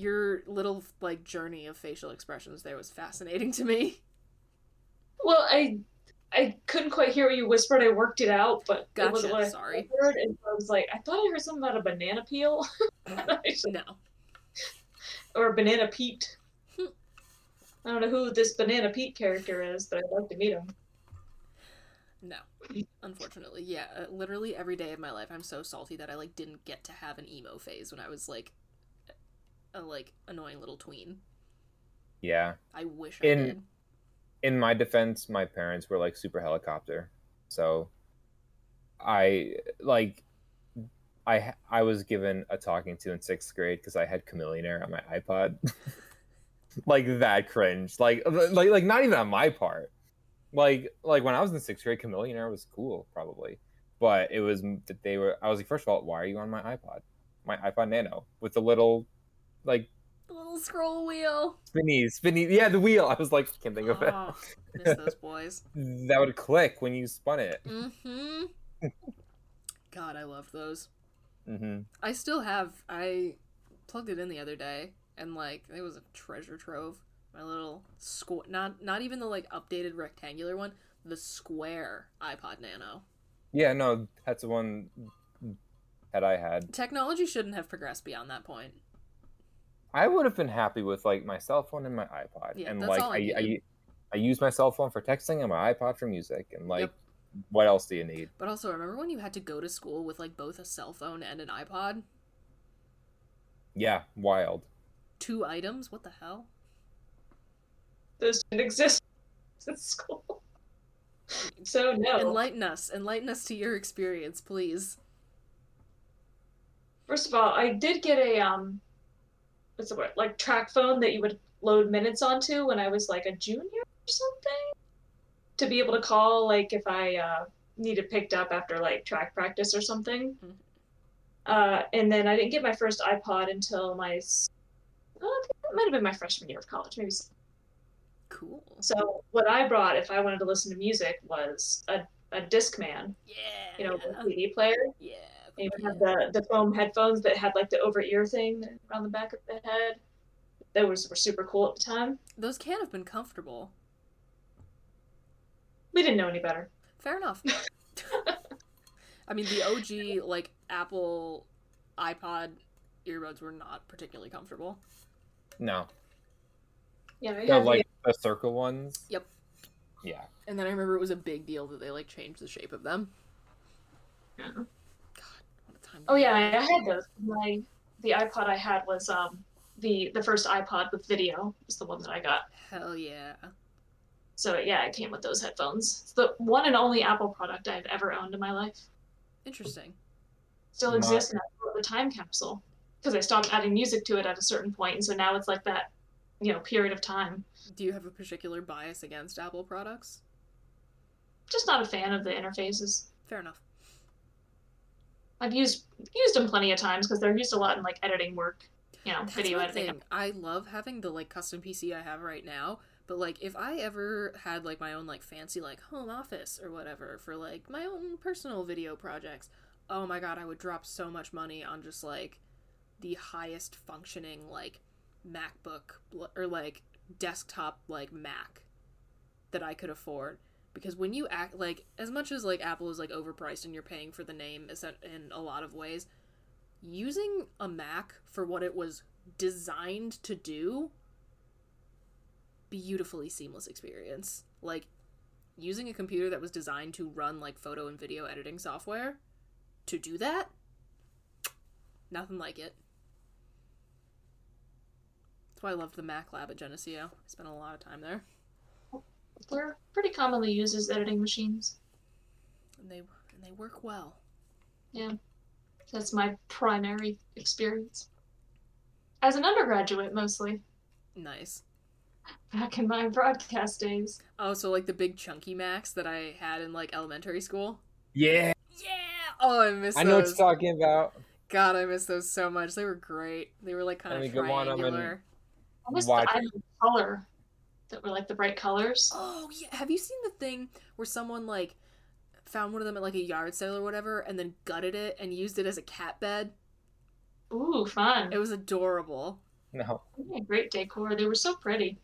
Your little like journey of facial expressions there was fascinating to me. Well, I I couldn't quite hear what you whispered. I worked it out, but it wasn't Gotcha, what I sorry. heard. And I was like, I thought I heard something about a banana peel *laughs* No. or a banana Pete. Hmm. I don't know who this banana Pete character is, but I'd like to meet him. No. Unfortunately, yeah. Literally every day of my life, I'm so salty that I like didn't get to have an emo phase when I was like a like annoying little tween. Yeah. I wish I In- did. in my defense, my parents were like super helicopter, so I like I I was given a talking to in sixth grade because I had Chamillionaire on my iPod. *laughs* like that cringe, uh, like like like not even on my part. Like like when I was in sixth grade, Chamillionaire was cool probably, but it was that they were. I was like, first of all, why are you on my iPod? My iPod Nano with the little like The little scroll wheel. spinny spinny yeah the wheel. I was like, can't think of it. Oh, miss those boys. *laughs* that would click when you spun it. Mm-hmm. *laughs* God, I love those. Mm-hmm. I still have. I plugged it in the other day, and like it was a treasure trove. My little squ- not not even the like updated rectangular one, the square iPod Nano. Yeah, no, that's the one that I had. Technology shouldn't have progressed beyond that point. I would have been happy with like my cell phone and my iPod, Yeah, and like I I, I. I use my cell phone for texting and my iPod for music, and like, Yep. what else do you need? But also, remember when you had to go to school with like both a cell phone and an iPod? Yeah, wild. Two items? What the hell? Those didn't exist *laughs* in school. So no. Enlighten us. Enlighten us to your experience, please. First of all, I did get a um, what's the word? Like TracFone that you would load minutes onto when I was like a junior or something, to be able to call like if I uh, needed picked up after like track practice or something. Mhm. Uh, and then I didn't get my first iPod until my, oh, I think it might have been my freshman year of college, maybe. Cool. So what I brought if I wanted to listen to music was a a Discman, Yeah. you know, a CD player. Yeah. And you would have the, the foam headphones that had like the over ear thing around the back of the head. Those were super cool at the time. Those can have been comfortable. We didn't know any better. Fair enough. *laughs* I mean, the OG like Apple iPod earbuds were not particularly comfortable. No, Yeah, I the had like the circle ones. Yep. Yeah, And then I remember it was a big deal that they like changed the shape of them. the, God, what a time. to Oh yeah, I had those. My the iPod I had was um the the first iPod with video was the one that I got. Hell yeah. So yeah, it came with those headphones. It's the one and only Apple product I've ever owned in my life. Interesting. Still My- exists, and I wrote the time capsule because I stopped adding music to it at a certain point, and so now it's like that, you know, period of time. Do you have a particular bias against Apple products? Just not a fan of the interfaces. Fair enough. I've used used them plenty of times because they're used a lot in like editing work, you know, That's video editing. thing. I love having the like custom PC I have right now, but like if I ever had like my own like fancy like home office or whatever for like my own personal video projects, oh my god, I would drop so much money on just like the highest functioning like MacBook or like desktop like Mac that I could afford. Because when you act like as much as like Apple is like overpriced and you're paying for the name in a lot of ways using a Mac for what it was designed to do beautifully seamless experience like using a computer that was designed to run like photo and video editing software to do that nothing like it that's why I loved the Mac lab at Geneseo. I spent a lot of time there. They're pretty commonly used as editing machines. And they and they work well. Yeah. That's my primary experience. As an undergraduate, mostly. Nice. Back in my broadcast days. Oh, so like the big chunky Macs that I had in like elementary school? Yeah. Yeah. Oh, I miss those. I those. know what you're talking about. God, I miss those so much. They were great. They were like kind And of we go on 'em and- triangular. I miss Watch the color that were like the bright colors. Oh yeah. Have you seen the thing where someone like found one of them at like a yard sale or whatever and then gutted it and used it as a cat bed? Ooh, fun. It was adorable. No. Yeah, great decor. They were so pretty.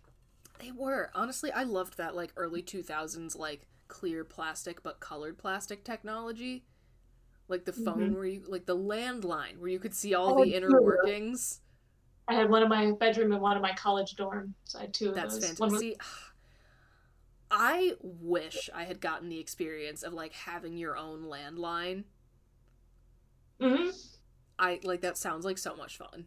They were. Honestly, I loved that like early 2000s like clear plastic but colored plastic technology. Like the phone Mhm. where you like the landline where you could see all Oh, the inner sure. workings. I had one in my bedroom and one in my college dorm. So I had two of That's those. One fantastic. was- See, *sighs* I wish I had gotten the experience of like having your own landline. Mhm. I like that sounds like so much fun.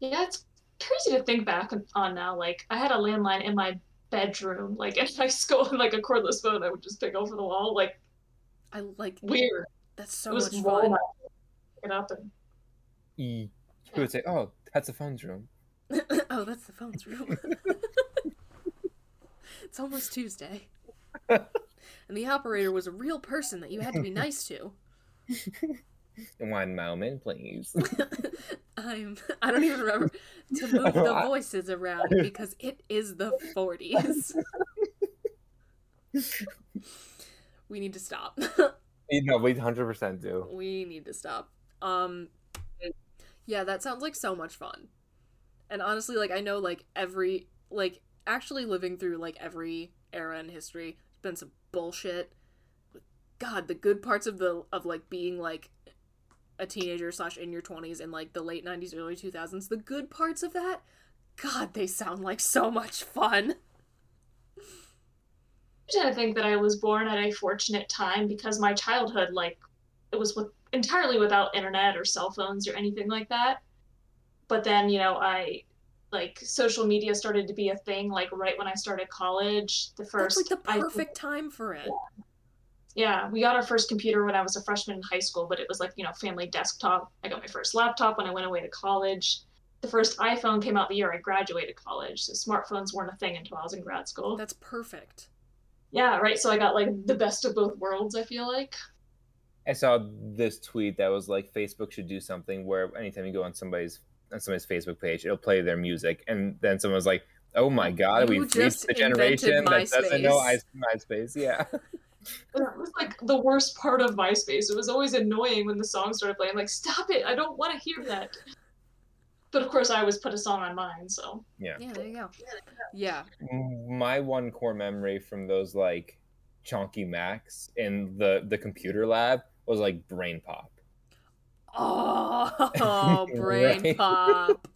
Yeah, it's crazy to think back on now. Like, I had a landline in my bedroom. Like, in high school, and like a cordless phone I would just pick over the wall. Like, I like weird. that's so it was much fun. my- Pick it up and You would say, *laughs* "Oh, that's the phone's room." oh, that's the phone's room. it's almost Tuesday. *laughs* and the operator was a real person that you had to be nice to. *laughs* One moment, please. I'm I don't even remember to move the voices around because it is the 40s. we need to stop. know, we hundred percent do. we need to stop. Um yeah, that sounds like so much fun. And honestly, like I know like every like actually living through like every era in history has been some bullshit. God, the good parts of the of like being like a teenager slash in your twenties in like the late nineties, early two thousands, the good parts of that, God, they sound like so much fun. I tend to think that I was born at a fortunate time because my childhood, like, it was with, entirely without internet or cell phones or anything like that. But then, you know, I like social media started to be a thing like right when I started college. The first That's like the I- perfect time for it. yeah, we got our first computer when I was a freshman in high school, but it was like, you know, family desktop. I got my first laptop when I went away to college. The first iPhone came out the year I graduated college, so smartphones weren't a thing until I was in grad school. That's perfect. Yeah, right. So I got like the best of both worlds, I feel like. I saw this tweet that was like Facebook should do something where anytime you go on somebody's on somebody's Facebook page, it'll play their music, and then someone was like, "Oh my oh, God, You we've reached the generation that doesn't know MySpace." I- MySpace." Yeah, *laughs* It was like the worst part of MySpace. It was always annoying when the song started playing. Like, stop it! I don't want to hear that. But of course, I always put a song on mine, so. yeah. Yeah, there you go. Yeah. My one core memory from those like chonky Macs in the the computer lab was like Brain Pop. Oh, *laughs* brain Right. pop.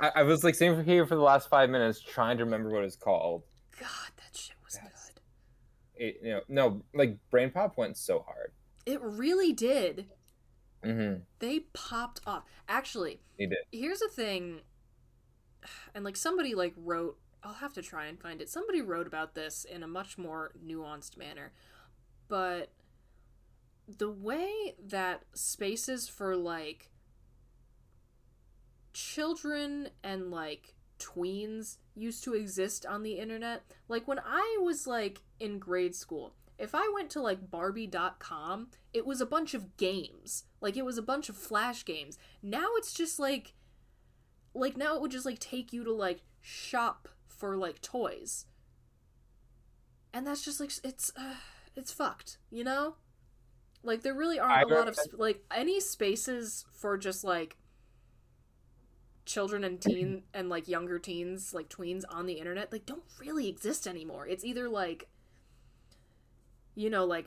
I, I was like sitting here for the last five minutes trying to remember what it's called. God, that shit was Yes. good. It, you know, no, like Brain Pop went so hard. It really did. Mm-hmm. They popped off. Actually, He did. here's a thing, and like somebody like wrote. I'll have to try and find it. Somebody wrote about this in a much more nuanced manner, but the way that spaces for like children and like tweens used to exist on the internet like when i was like in grade school if i went to like barbie.com it was a bunch of games. Like it was a bunch of flash games. Now it's just like like now it would just like take you to like shop for like toys. And that's just like it's uh, it's fucked you know like there really aren't I a lot of sp- like any spaces for just like children and teen *clears throat* and like younger teens, like tweens on the internet, like don't really exist anymore. It's either like you know, like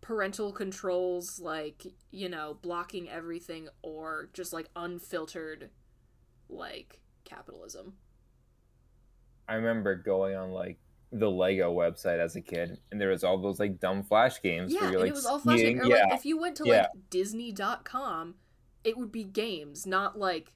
parental controls like, you know, blocking everything or just like unfiltered like capitalism. I remember going on like the Lego website as a kid, and there was all those like dumb flash games. Yeah, where you're, like, it was all. Or yeah, like if you went to yeah. like Disney.com, it would be games, not like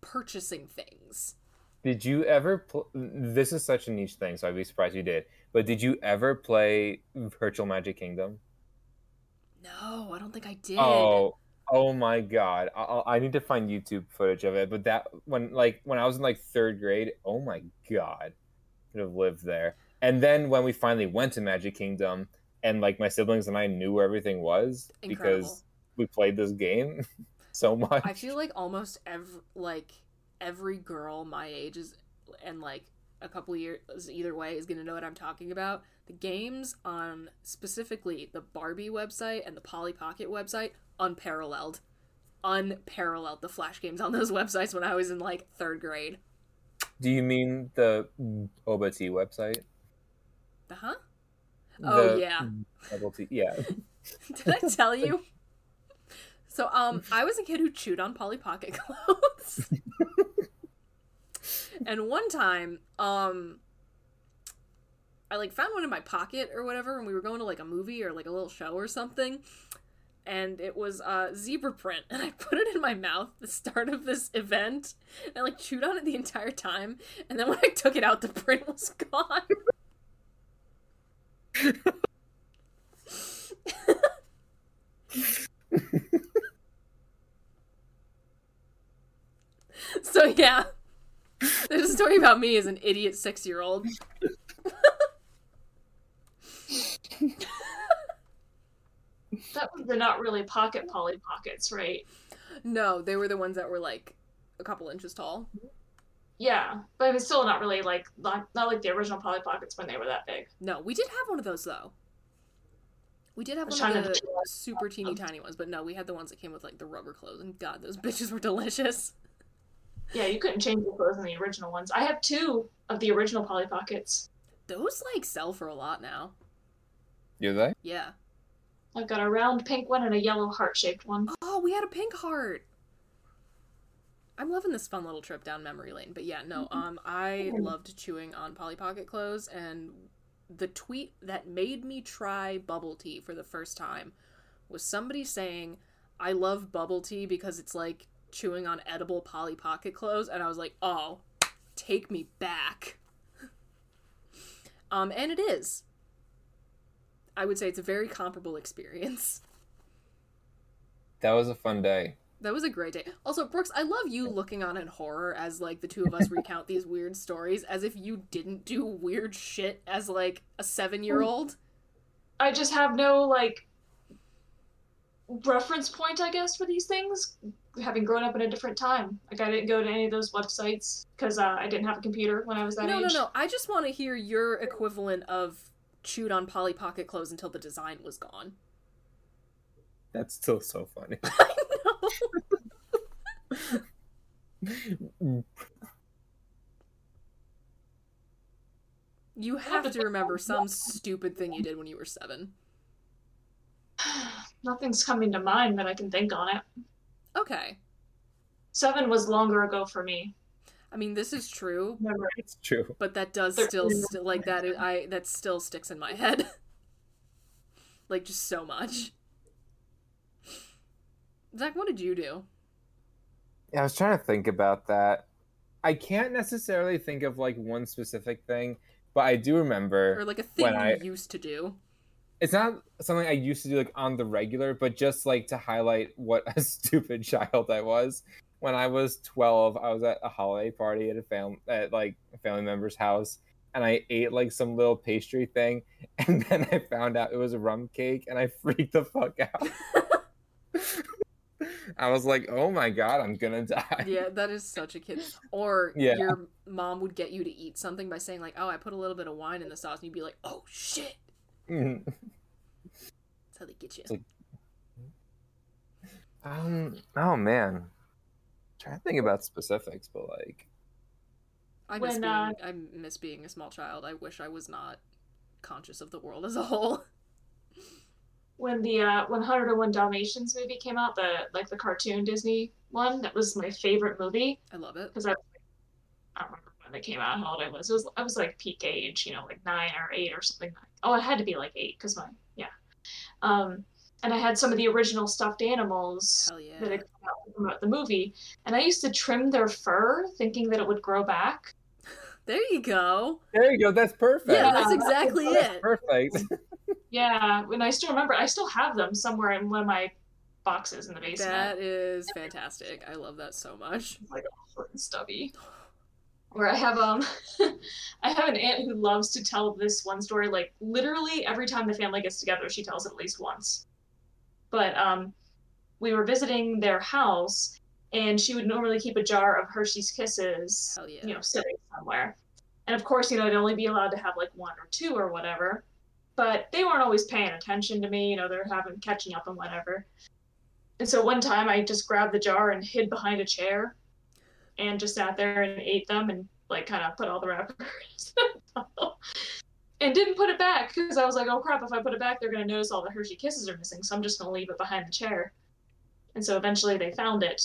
purchasing things. Did you ever? Pl- this is such a niche thing, so I'd be surprised you did. But did you ever play Virtual Magic Kingdom? No, I don't think I did. Oh, oh my God! I, I I need to find YouTube footage of it. But that when like when I was in like third grade, oh my God, could have lived there. And then when we finally went to Magic Kingdom, and like my siblings and I knew where everything was Incredible. because we played this game *laughs* so much. I feel like almost every like every girl my age is and like a couple years either way is gonna know what I'm talking about. The games on specifically the Barbie website and the Polly Pocket website unparalleled, unparalleled. The flash games on those *laughs* websites when I was in like third grade. Do you mean the Tea website? The huh? Oh, The yeah. *laughs* Tea. Yeah. *laughs* Did I tell you? So um I was a kid who chewed on Polly Pocket clothes. And one time, um I like found one in my pocket or whatever and we were going to like a movie or like a little show or something. And it was uh zebra print and I *laughs* put it in my mouth the start of this event and I like chewed on it the entire time and then when I took it out the print was gone. *laughs* *laughs* So yeah, *laughs* there's a story about me as an idiot six year old. *laughs* That they're not really pocket Polly Pockets, right? No, they were the ones that were like a couple inches tall. Yeah, but it's still not really like not, not like the original Polly Pockets when they were that big. No, we did have one of those though. We did have one of the super teeny tiny ones, but no, we had the ones that came with like the rubber clothes, and God, those *laughs* bitches were delicious. Yeah, you couldn't change the clothes in the original ones. I have two of the original Polly Pockets. Those like sell for a lot now. Do they? Yeah. I've got a round pink one and a yellow heart shaped one. Oh, we had a pink heart. I'm loving this fun little trip down memory lane. But yeah, no, um, I loved chewing on Polly Pocket clothes, and the tweet that made me try bubble tea for the first time was somebody saying, "I love bubble tea because it's like chewing on edible Polly Pocket clothes," and I was like, "Oh, take me back." um, and it is. I would say it's a very comparable experience. That was a fun day. That was a great day. Also, Brookes, I love you looking on in horror as like the two of us recount these weird stories as if you didn't do weird shit as like a seven year old. I just have no like reference point, I guess, for these things. Having grown up in a different time, like I didn't go to any of those websites because uh, I didn't have a computer when I was that age. No, no, no. I just want to hear your equivalent of chewed on Polly Pocket clothes until the design was gone. That's still so funny. *laughs* I know. *laughs* You have to remember some stupid thing you did when you were seven. *sighs* Nothing's coming to mind that I can think on it. Okay. Seven was longer ago for me. I mean, this is true, Remember, it's true. but that does still st- like that is, I that still sticks in my head. *laughs* like just so much. Zach, what did you do? Yeah, I was trying to think about that. I can't necessarily think of like one specific thing, but I do remember Or like a thing when you I used to do? It's not something I used to do like on the regular, but just like to highlight what a *laughs* stupid child I was. When I was 12, I was at a holiday party at a fam at like a family member's house and I ate like some little pastry thing *laughs* and then I found out it was a rum cake and I freaked the fuck out. *laughs* I was like, "Oh my god, I'm going to die." Yeah, that is such a kid. Or Yeah. your mom would get you to eat something by saying like, "Oh, I put a little bit of wine in the sauce," and you'd be like, "Oh shit!" That's how they get you. Like- Um. Oh man. trying to think about specifics, but like I miss When, being uh, I miss being a small child. I wish I was not conscious of the world as a whole. *laughs* when the uh, 101 Dalmatians movie came out, the like the cartoon Disney one, that was my favorite movie I love it. because I, I don't remember when it came out, how old I was. It was I was like peak age, you know, like nine or eight or something. Oh, I had to be like eight because my yeah. Um, and I had some of the original stuffed animals yeah. that had come out from the movie, and I used to trim their fur, thinking that it would grow back. *laughs* There you go. there you go. That's perfect. Yeah, that's exactly That's it. perfect. *laughs* Yeah, and I still remember. I still have them somewhere in one of my boxes in the basement. That is fantastic. I love that so much. like all and stubby. *laughs* Where I have um, *laughs* I have an aunt who loves to tell this one story. Like literally every time the family gets together, she tells it at least once. But um, we were visiting their house, and she would normally keep a jar of Hershey's Kisses, yeah. you know, sitting somewhere. And of course, you know, I'd only be allowed to have like one or two or whatever. But they weren't always paying attention to me. You know, they're having catching up and whatever. And so one time I just grabbed the jar and hid behind a chair and just sat there and ate them and like kind of put all the wrappers *laughs* and didn't put it back because I was like, oh crap, if I put it back, they're going to notice all the Hershey kisses are missing. So I'm just going to leave it behind the chair. And so eventually they found it.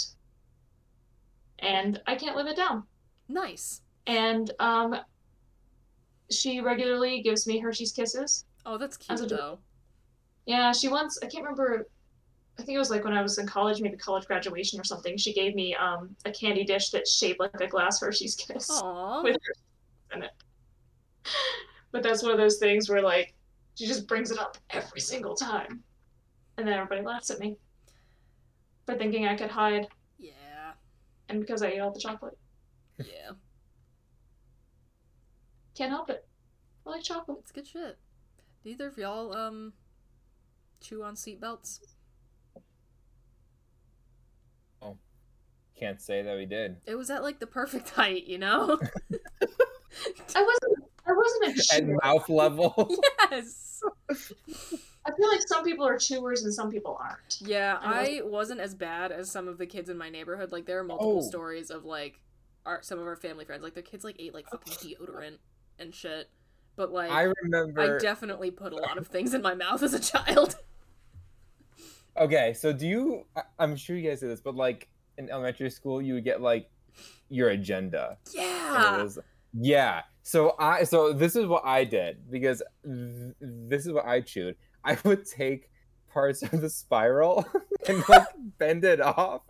And I can't live it down. Nice. And um, she regularly gives me Hershey's kisses. Oh, that's cute though. Yeah, she once, I can't remember, I think it was like when I was in college, maybe college graduation or something. She gave me um, a candy dish that's shaped like a glass Hershey's kiss Aw. *laughs* with her *laughs* in it. But that's one of those things where like she just brings it up every single time. And then everybody laughs at me for thinking I could hide Yeah. and because I ate all the chocolate. Yeah. Can't help it. I like chocolate. It's good shit. Do either of y'all um chew on seatbelts? Can't say that we did. It was at like the perfect height, you know? *laughs* I wasn't I wasn't a At chewer. mouth level. *laughs* yes. I feel like some people are chewers and some people aren't. Yeah, I I wasn't as bad as some of the kids in my neighborhood. Like there are multiple Oh. stories of like our some of our family friends, like their kids like ate like fucking deodorant and shit. But like I remember I definitely put a lot of things in my mouth as a child. *laughs* Okay, so do you? I- I'm sure you guys did this, but like in elementary school, you would get like your agenda. Yeah. was- yeah. So I so this is what I did because th- this is what I chewed. I *laughs* would take parts of the spiral *laughs* and like *laughs* bend it off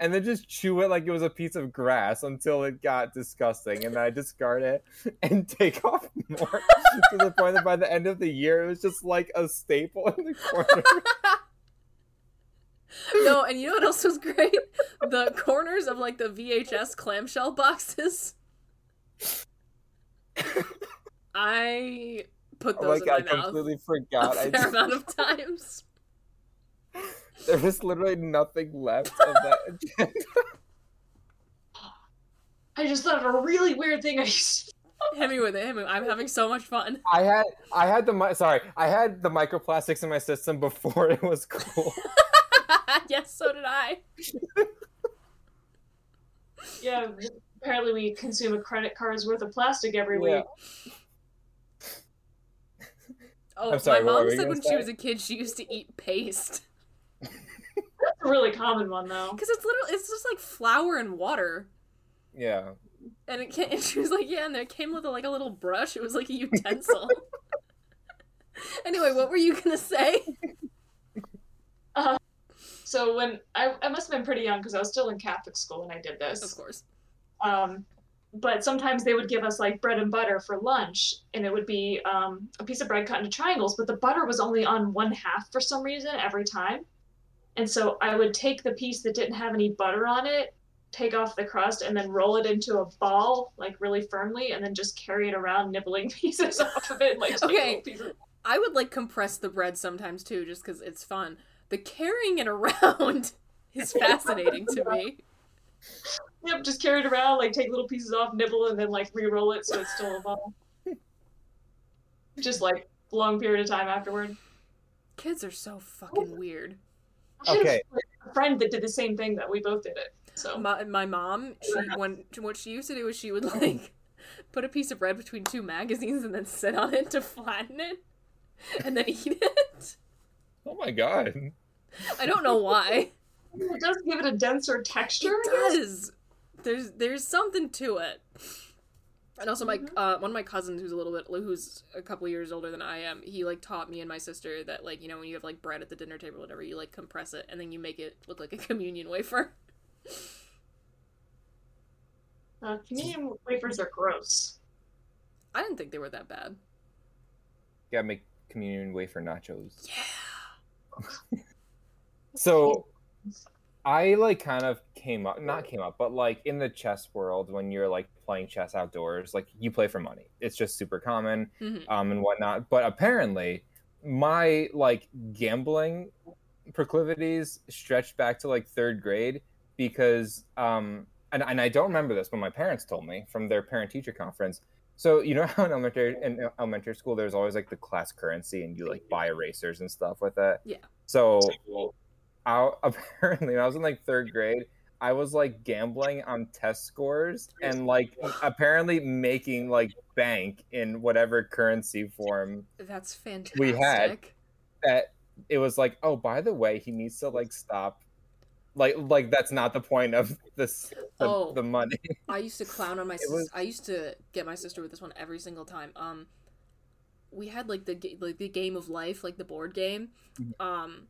and then just chew it like it was a piece of grass until it got disgusting and then I discard it and take off more to the point that by the end of the year it was just like a staple in the corner. No, and you know what else was great? The corners of like the VHS clamshell boxes. I put Oh those my in god, I my mouth completely a forgot. I fair amount of times. There was literally nothing left of that agenda. *laughs* I just thought of a really weird thing I used to Hit me with it. Hit me. I'm having so much fun. I had I had the mi- sorry I had the microplastics in my system before it was cool. *laughs* *laughs* yes, so did I. *laughs* Yeah, apparently we consume a credit card's worth of plastic every Yeah. week. *laughs* Oh, I'm sorry, my mom said gonna when she was a kid she used to eat paste That's a really common one though. because it's literally it's just like flour and water. Yeah. And it came, and she was like, yeah, and it came with a, like a little brush. It was like a utensil. anyway, what were you gonna say? Uh, So when I, I must have been pretty young because I was still in Catholic school when I did this. Of course. Um, but sometimes they would give us like bread and butter for lunch, and it would be um, a piece of bread cut into triangles, but the butter was only on one half for some reason every time. And so I would take the piece that didn't have any butter on it, take off the crust, and then roll it into a ball, like really firmly, and then just carry it around, nibbling *laughs* pieces off of it. Like Okay. I would like compress the bread sometimes too, just because it's fun. The carrying it around *laughs* is fascinating to me. Yep, just carry it around, like take little pieces off, nibble, and then like re-roll it so it's still a ball. just like long period of time afterward. Kids are so fucking weird. Okay. a friend that did the same thing that we both did it. So My my mom, she when what she used to do is she would *laughs* like put a piece of bread between two magazines and then sit on it to flatten it, and then eat it. Oh my god. I don't know why. it does give it a denser texture. It does. There's there's something to it. And also, my Mm-hmm. uh, one of my cousins, who's a little bit, who's a couple years older than I am, he like taught me and my sister that like you know when you have like bread at the dinner table, or whatever, you like compress it and then you make it look like a *laughs* communion wafer. Uh, communion wafers are gross. I didn't think they were that bad. Gotta make communion wafer nachos. *laughs* So I like kind of came up not came up, but like in the chess world when you're like playing chess outdoors, like you play for money. It's just super common, Mhm. um, and whatnot. But apparently my like gambling proclivities stretched back to like third grade because um and, and I don't remember this, but my parents told me from their parent teacher conference. So you know *laughs* how in elementary in elementary school there's always like the class currency and you like buy erasers and stuff with it. Yeah. So I, *laughs* apparently when I was in like third grade, I was like gambling on test scores and like apparently making like bank in whatever currency form That's fantastic. We had- that it was like, oh, by the way, he needs to like stop. Like, like that's not the point of this the, Oh. the money. *laughs* I used to clown on my sis- was- I used to get my sister with this one every single time. Um we had like the like the game of life, like the board game. Mm-hmm. Um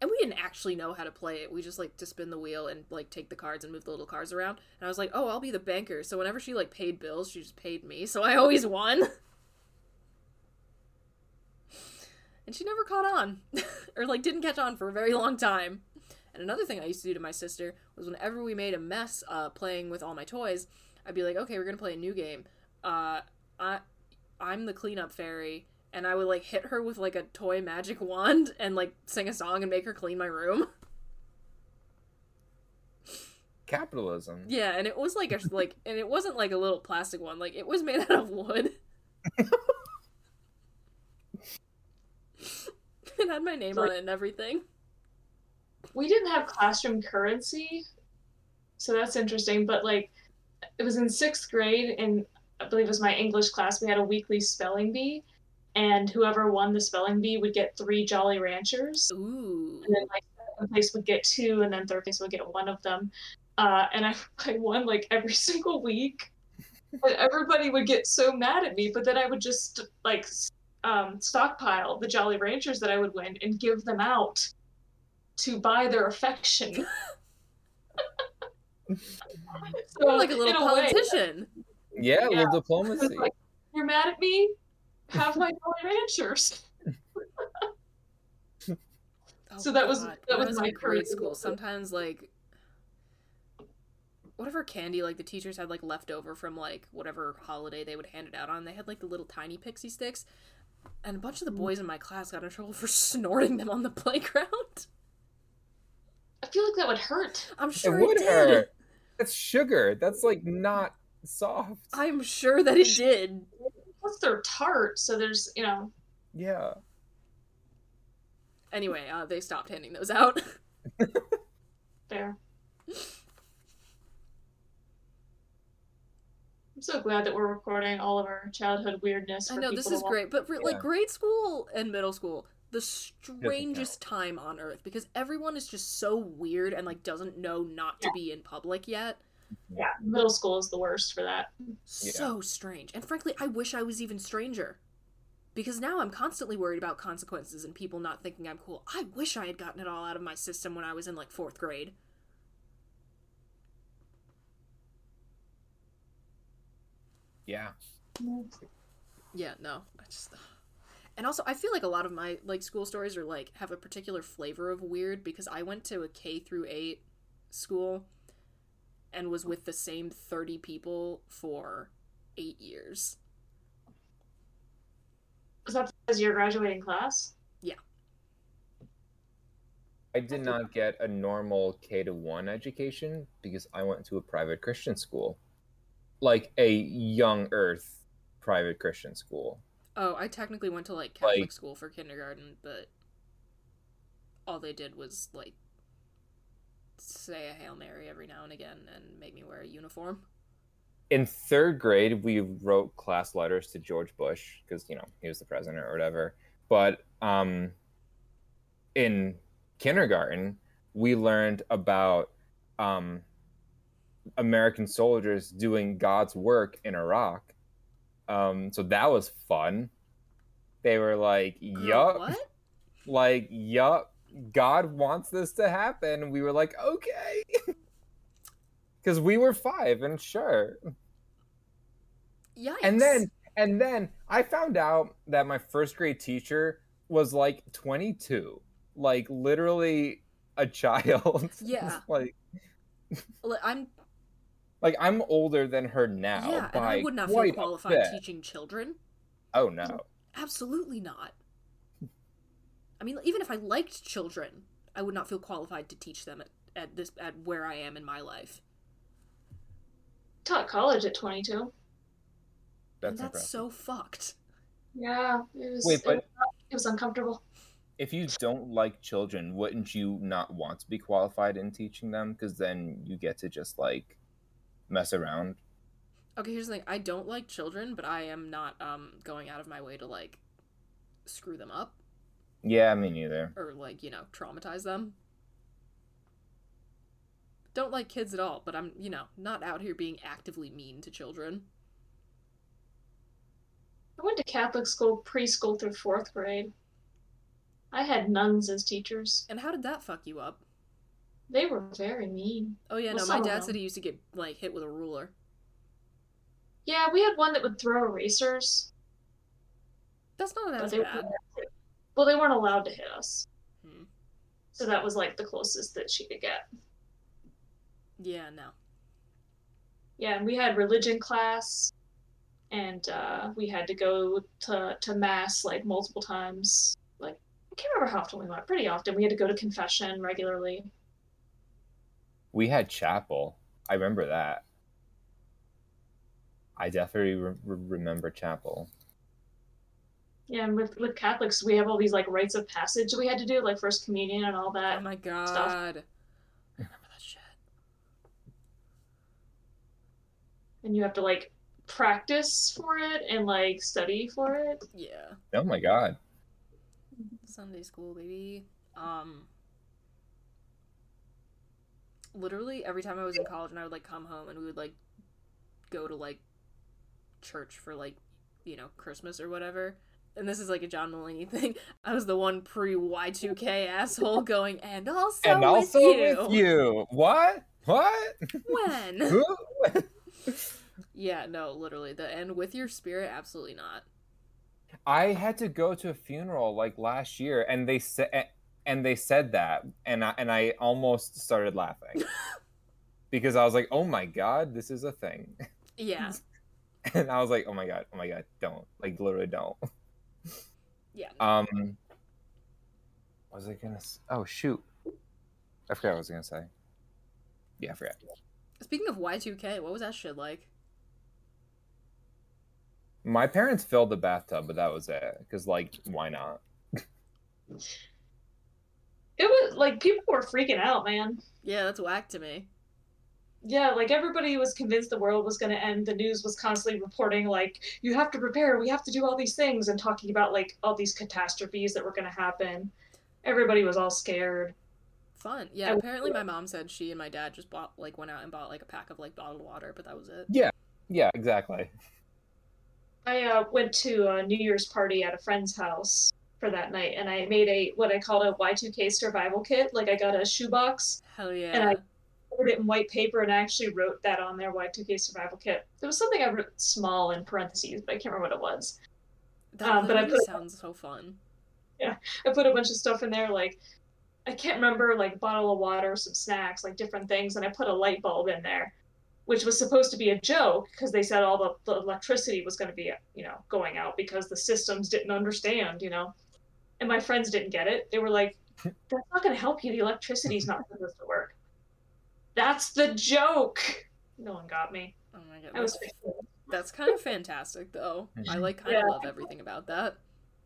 and we didn't actually know how to play it. We just like to spin the wheel and like take the cards and move the little cards around. And I was like, "Oh, I'll be the banker." So whenever she like paid bills, she just paid me. So I always won. *laughs* and she never caught on *laughs* or like didn't catch on for a very long time. And another thing I used to do to my sister was whenever we made a mess uh, playing with all my toys, I'd be like, okay, we're gonna play a new game. Uh, I, I'm the cleanup fairy, and I would like hit her with like a toy magic *laughs* wand and like sing a song and make her clean my room. Capitalism. Yeah, and it was like a like, and it wasn't like a little plastic one. Like it was made out of wood. *laughs* *laughs* it had my name on it and everything. We didn't have classroom currency, so that's interesting. But like, it was in sixth grade, and I believe it was my English class. We had a weekly spelling bee, and whoever won the spelling bee would get three Jolly Ranchers, Ooh. and then like second place would get two, and then third place would get one of them. Uh, and I, *laughs* I won like every *laughs* single week. And everybody would get so mad at me, but then I would just like um, stockpile the Jolly Ranchers that I would win and give them out to buy their affection. *laughs* *laughs* so, like a little in a way, politician. Yeah, a Yeah. little diplomacy. like, you're mad at me? Have my Jolly Ranchers. *laughs* Oh, So that was- God. that When was my in grade curriculum. school. Sometimes like whatever candy like the teachers had like left over from like whatever holiday they would hand it out on, they had like the little tiny Pixy Stix. And a bunch of the mm. boys in my class got in trouble for snorting them on the playground. I feel like that would hurt. I'm sure it, would did. hurt. That's sugar. That's like not soft. I'm sure that it did. Plus, they're tart, so there's, you know, Yeah. Anyway, uh, they stopped handing those out. *laughs* fair. I'm so glad that we're recording all of our childhood weirdness. I know this is great, but for, like grade school and middle school, the strangest time on earth because everyone is just so weird and like doesn't know not to be in public yet. Yeah, middle school is the worst for that. So strange. And frankly, I wish I was even stranger. Because now I'm constantly worried about consequences and people not thinking I'm cool. I wish I had gotten it all out of my system when I was in like fourth grade. Yeah. Yeah, no. I just And also I feel like a lot of my like school stories are like have a particular flavor of weird because I went to a K through 8 school and was with the same 30 people for 8 years. Is that because you're graduating class? Yeah. I did not get a normal K to one education because I went to a private Christian school, like a young Earth private Christian school. Oh, I technically went to like Catholic Like- school for kindergarten, but all they did was like say a Hail Mary every now and again and make me wear a uniform. In third grade, we wrote class letters to George Bush because you know he was the president or whatever. But um, in kindergarten, we learned about um, American soldiers doing God's work in Iraq. Um, so that was fun. They were like, "Yup, What? like, yup, God wants this to happen." We were like, "Okay," *laughs* because we were five, and sure. Yikes. And then, and then I found out that my first grade teacher was like 22, like literally a *laughs* child. Yeah. like, I'm like I'm older than her now. yeah, and I would not feel qualified teaching children. Oh no. Absolutely not. I mean, even if I liked children, I would not feel qualified to teach them at, at this at where I am in my life. Taught college at 22. That's that's so fucked. Yeah, it was. Wait, it, but was it was uncomfortable. if you don't like children, wouldn't you not want to be qualified in teaching them? Because then you get to just like mess around. Okay, here's the thing. I don't like children, but I am not um going out of my way to like screw them up Yeah, me neither. or like, you know, traumatize them. Don't like kids at all, but I'm, you know, not out here being actively mean to children. I went to Catholic school preschool through fourth grade. I had nuns as teachers. And how did that fuck you up? They were very mean. Oh yeah, Well, no, my dad said he used to get like hit with a ruler. Yeah, we had one that would throw erasers. That's not but as they. Well, they weren't allowed to hit us. Hmm. So that was like the closest that she could get. Yeah, no. Yeah, and we had religion class, and uh, we had to go to to mass like multiple times. Like I can't remember how often we went. Pretty often. We had to go to confession regularly. We had chapel. I remember that. I definitely re- re- remember chapel. Yeah, and with with Catholics, we have all these like rites of passage we had to do, like First Communion and all that. Oh my god. I remember that shit. and you have to like practice for it and like study for it. Yeah. Oh my god. Sunday school, baby. Um literally every time I was in college and I would like come home and we would like go to like church for like, you know, Christmas or whatever. And this is like a John Mulaney *laughs* thing. I was the one pre Y2K asshole going, and also, and also with you. with you. What? What? When? *laughs* Yeah, no, literally. The and with your spirit, absolutely not. I had to go to a funeral like last year, and they said and they said that, and I and I almost started laughing *laughs* because I was like, "Oh my god, this is a thing," Yeah. *laughs* and I was like, "Oh my god, oh my god, don't like literally don't." Yeah. Um, was I gonna? Oh shoot, I forgot what I was gonna say. Yeah, I forgot. Speaking of Y2K, what was that shit like? My parents filled the bathtub, but that was it. Because like, why not? *laughs* It was like people were freaking out, man. Yeah, that's whack to me. Yeah, like everybody was convinced the world was going to end. The news was constantly reporting, like, you have to prepare, we have to do all these things, and talking about, like, all these catastrophes that were going to happen. Everybody was all scared. Fun. Yeah, I- apparently my mom said she and my dad just bought like went out and bought like a pack of like bottled water, but that was it. Yeah, yeah, exactly. I uh, went to a New Year's party at a friend's house for that night, and I made a what I called a Y2K survival kit. Like, I got a shoebox, Hell yeah. and I covered it in white paper, and I actually wrote that on there Y2K survival kit. There was something I wrote small in parentheses, but I can't remember what it was. that um, but I put- sounds so fun. Yeah, I put a bunch of stuff in there, like I can't remember, like a bottle of water, some snacks, like different things, and I put a light bulb in there, which was supposed to be a joke because they said all the, the electricity was going to be, you know, going out because the systems didn't understand, you know. And my friends didn't get it. They were like, "That's not going to help you. The electricity's not supposed to work." That's the joke. No one got me. Oh my god. I was That's, that's kind of fantastic though. I like kind of love everything about that.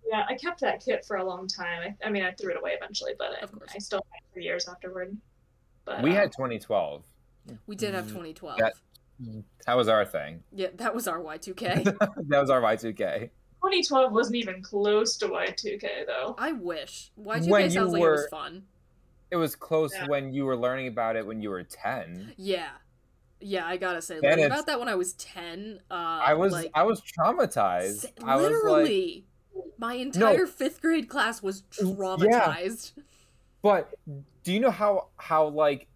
Yeah, I kept that kit for a long time. I, I mean, I threw it away eventually, but I, course. I still had it for years afterward. But we uh, had 2012. We did have 2012. That- That was our thing. Yeah, that was our Y2K. *laughs* that was our Y2K. 2012 wasn't even close to Y2K though. I wish. Y2K When you sounds like it was fun. It was close Yeah. when you were learning about it when you were 10. Yeah. Yeah, I gotta say, Then learning about that when I was 10, uh, I was like, I was traumatized. s- I was like, literally, my entire fifth grade class was traumatized. but do you know how how like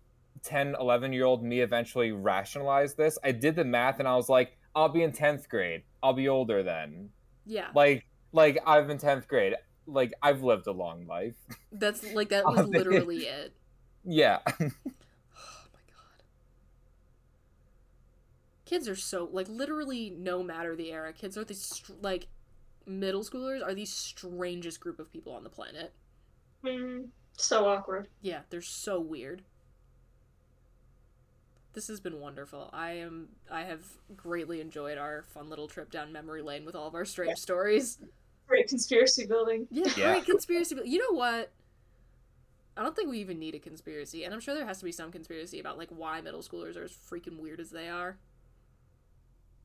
10, 11 year old me eventually rationalized this? I did the math and I was like, I'll be in 10th grade. I'll be older then. Yeah, Like like I'm in 10th grade. Like I've lived a long life. that's like that *laughs* was literally it. yeah. Oh my god. Kids are so like literally no matter the era, kids are these str- like middle schoolers are the strangest group of people on the planet. Mm, so awkward. Yeah, they're so weird. This has been wonderful. I am I have greatly enjoyed our fun little trip down memory lane with all of our strange stories. Great conspiracy building. Yeah, Yeah. great conspiracy. You know what? I don't think we even need a conspiracy, and I'm sure there has to be some conspiracy about like why middle schoolers are as freaking weird as they are.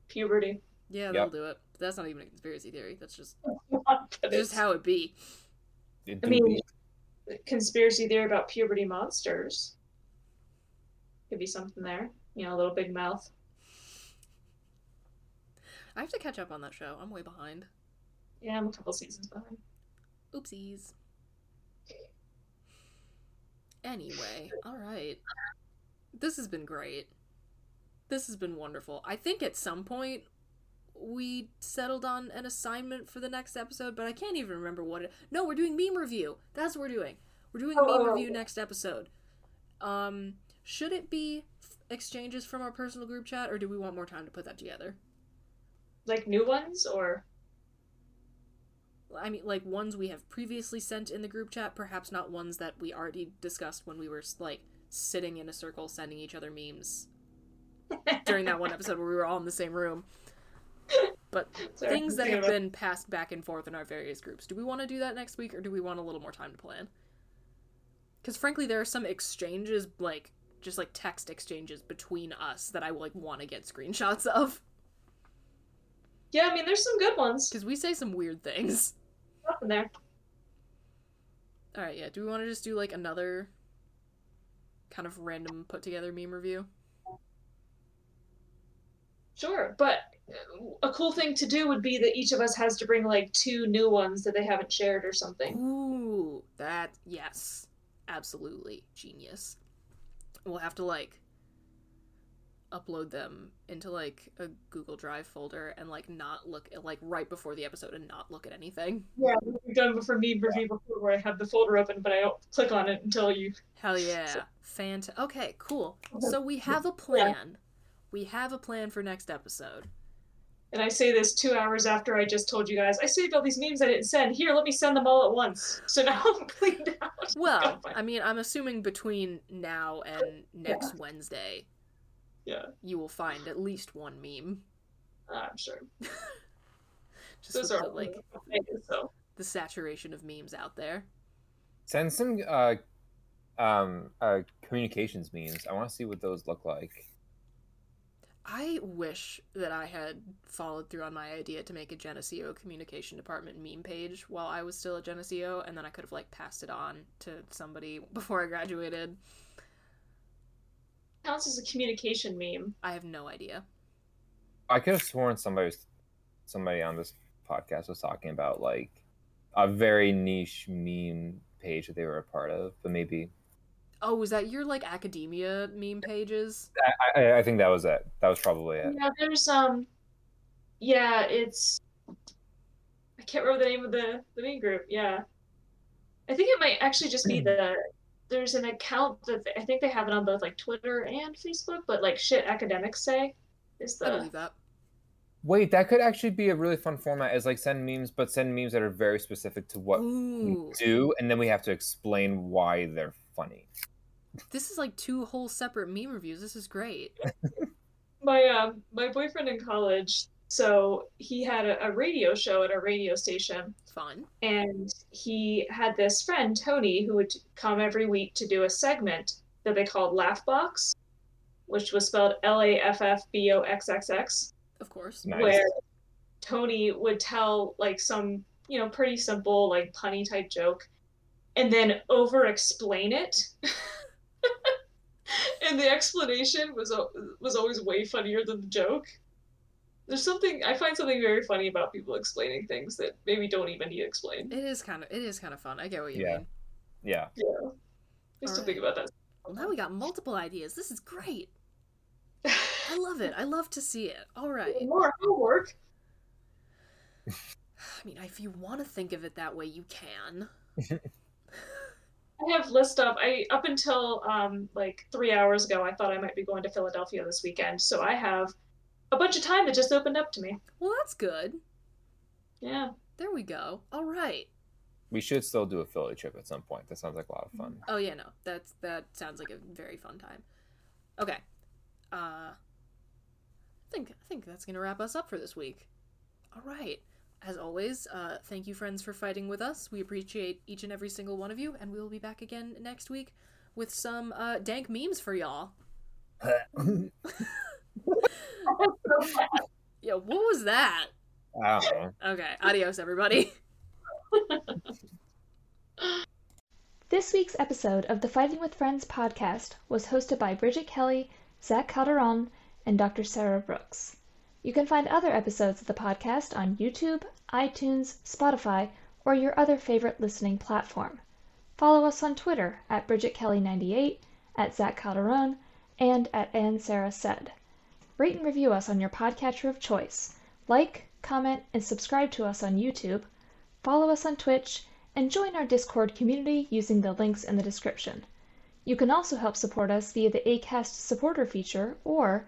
Puberty. Yeah, Yep. they'll do it. But that's not even a conspiracy theory. That's just *laughs* But just how it be. It I mean, be. conspiracy theory about puberty monsters. Could be something there. You know, a little big mouth. I have to catch up on that show. I'm way behind. Yeah, I'm a couple seasons behind. Oopsies. Anyway, all right. This has been great. This has been wonderful. I think at some point we settled on an assignment for the next episode, but I can't even remember what it. No, we're doing meme review. That's what we're doing. We're doing a meme Oh. review next episode. Um, should it be f- exchanges from our personal group chat, or do we want more time to put that together? Like new ones or I mean, like ones we have previously sent in the group chat, perhaps not ones that we already discussed when we were like sitting in a circle sending each other memes *laughs* during that one episode where we were all in the same room. But *laughs* Sorry, things that have about- been passed back and forth in our various groups. Do we want to do that next week or do we want a little more time to plan? Because frankly, there are some exchanges, like just like text exchanges between us that I like want to get screenshots of Yeah, I mean there's some good ones. because we say some weird things. Up in there. All right, yeah. Do we want to just do like another kind of random put together meme review? Sure, but uh, a cool thing to do would be that each of us has to bring like two new ones that they haven't shared or something. Ooh, that yes, absolutely genius. We'll have to like upload them into like a Google Drive folder and like not look at like right before the episode and not look at anything. Yeah, we've done for me review before where I have the folder open, but I don't click on it until you. Hell *laughs* yeah, fantastic. Okay, cool. So we have a plan. We have a plan for next episode. And I say this two hours after I just told you guys I saved all these memes I didn't send. Here, let me send them all at once. So now *laughs* I'm cleaned out. Well, Go I mean, I'm assuming between now and next Wednesday, yeah, you will find at least one meme. I'm sure. *laughs* Just Those are the, like so. the saturation of memes out there. Send some uh um uh communications memes. I want to see what those look like. I wish that I had followed through on my idea to make a Geneseo communication department meme page while I was still at Geneseo, and then I could have like passed it on to somebody *laughs* before I graduated. Counts as a communication meme. I have no idea. I could have sworn somebody was, somebody on this podcast was talking about like a very niche meme page that they were a part of, but maybe Oh, was that your like academia meme pages? I, I, I think that was it. That was probably it. Yeah, there's um, yeah, it's. I can't remember the name of the the main group. Yeah, I think it might actually just be the. There's an account that they, I think they have it on both like Twitter and Facebook, but like shit academics say is I believe that. Wait, that could actually be a really fun format. Is like send memes, but send memes that are very specific to what Ooh, we do, and then we have to explain why they're funny. This is like two whole separate meme reviews. This is great. *laughs* my um my boyfriend in college. So he had a, a radio show at a radio station, Fun. and he had this friend Tony who would come every week to do a segment that they called Laughbox, which was spelled L A F F B O X X X, Of course. Nice. where Tony would tell like some, you know, pretty simple, like punny type joke, and then over explain it. *laughs* *laughs* and the explanation was was always way funnier than the joke. There's something I find something very funny about people explaining things that maybe don't even need explained. It is kind of it is kind of fun. I get what you Yeah. mean. Yeah. Yeah. Just to Alright. think about that. Well, now we got multiple ideas. This is great. *laughs* I love it. I love to see it. All right. More homework. *sighs* I mean, if you want to think of it that way, you can. *laughs* I have list of I up until um like three hours ago, I thought I might be going to Philadelphia this weekend, so I have a bunch of time that just opened up to me. Well, that's good. Yeah. There we go. All right. We should still do a Philly trip at some point. That sounds like a lot of fun. Oh yeah, no. That's that sounds like a very fun time. Okay. Uh I think I think that's going to wrap us up for this week. All right. As always, uh thank you friends for fighting with us. We appreciate each and every single one of you and we will be back again next week with some uh dank memes for y'all. *laughs* *laughs* Yeah, what was that? I don't know. Okay, adios everybody. *laughs* This week's episode of the Fighting with Friends podcast was hosted by Bridget Kelley, Zach Calderon, and Dr. Sarah Brookes. You can find other episodes of the podcast on YouTube, iTunes, Spotify, or your other favorite listening platform. Follow us on Twitter at Bridget Kelley98, at Zach Calderon, and at Ann Sarah Said. Rate and review us on your podcatcher of choice. Like, comment, and subscribe to us on YouTube. Follow us on Twitch and join our Discord community using the links in the description. You can also help support us via the ACAST supporter feature or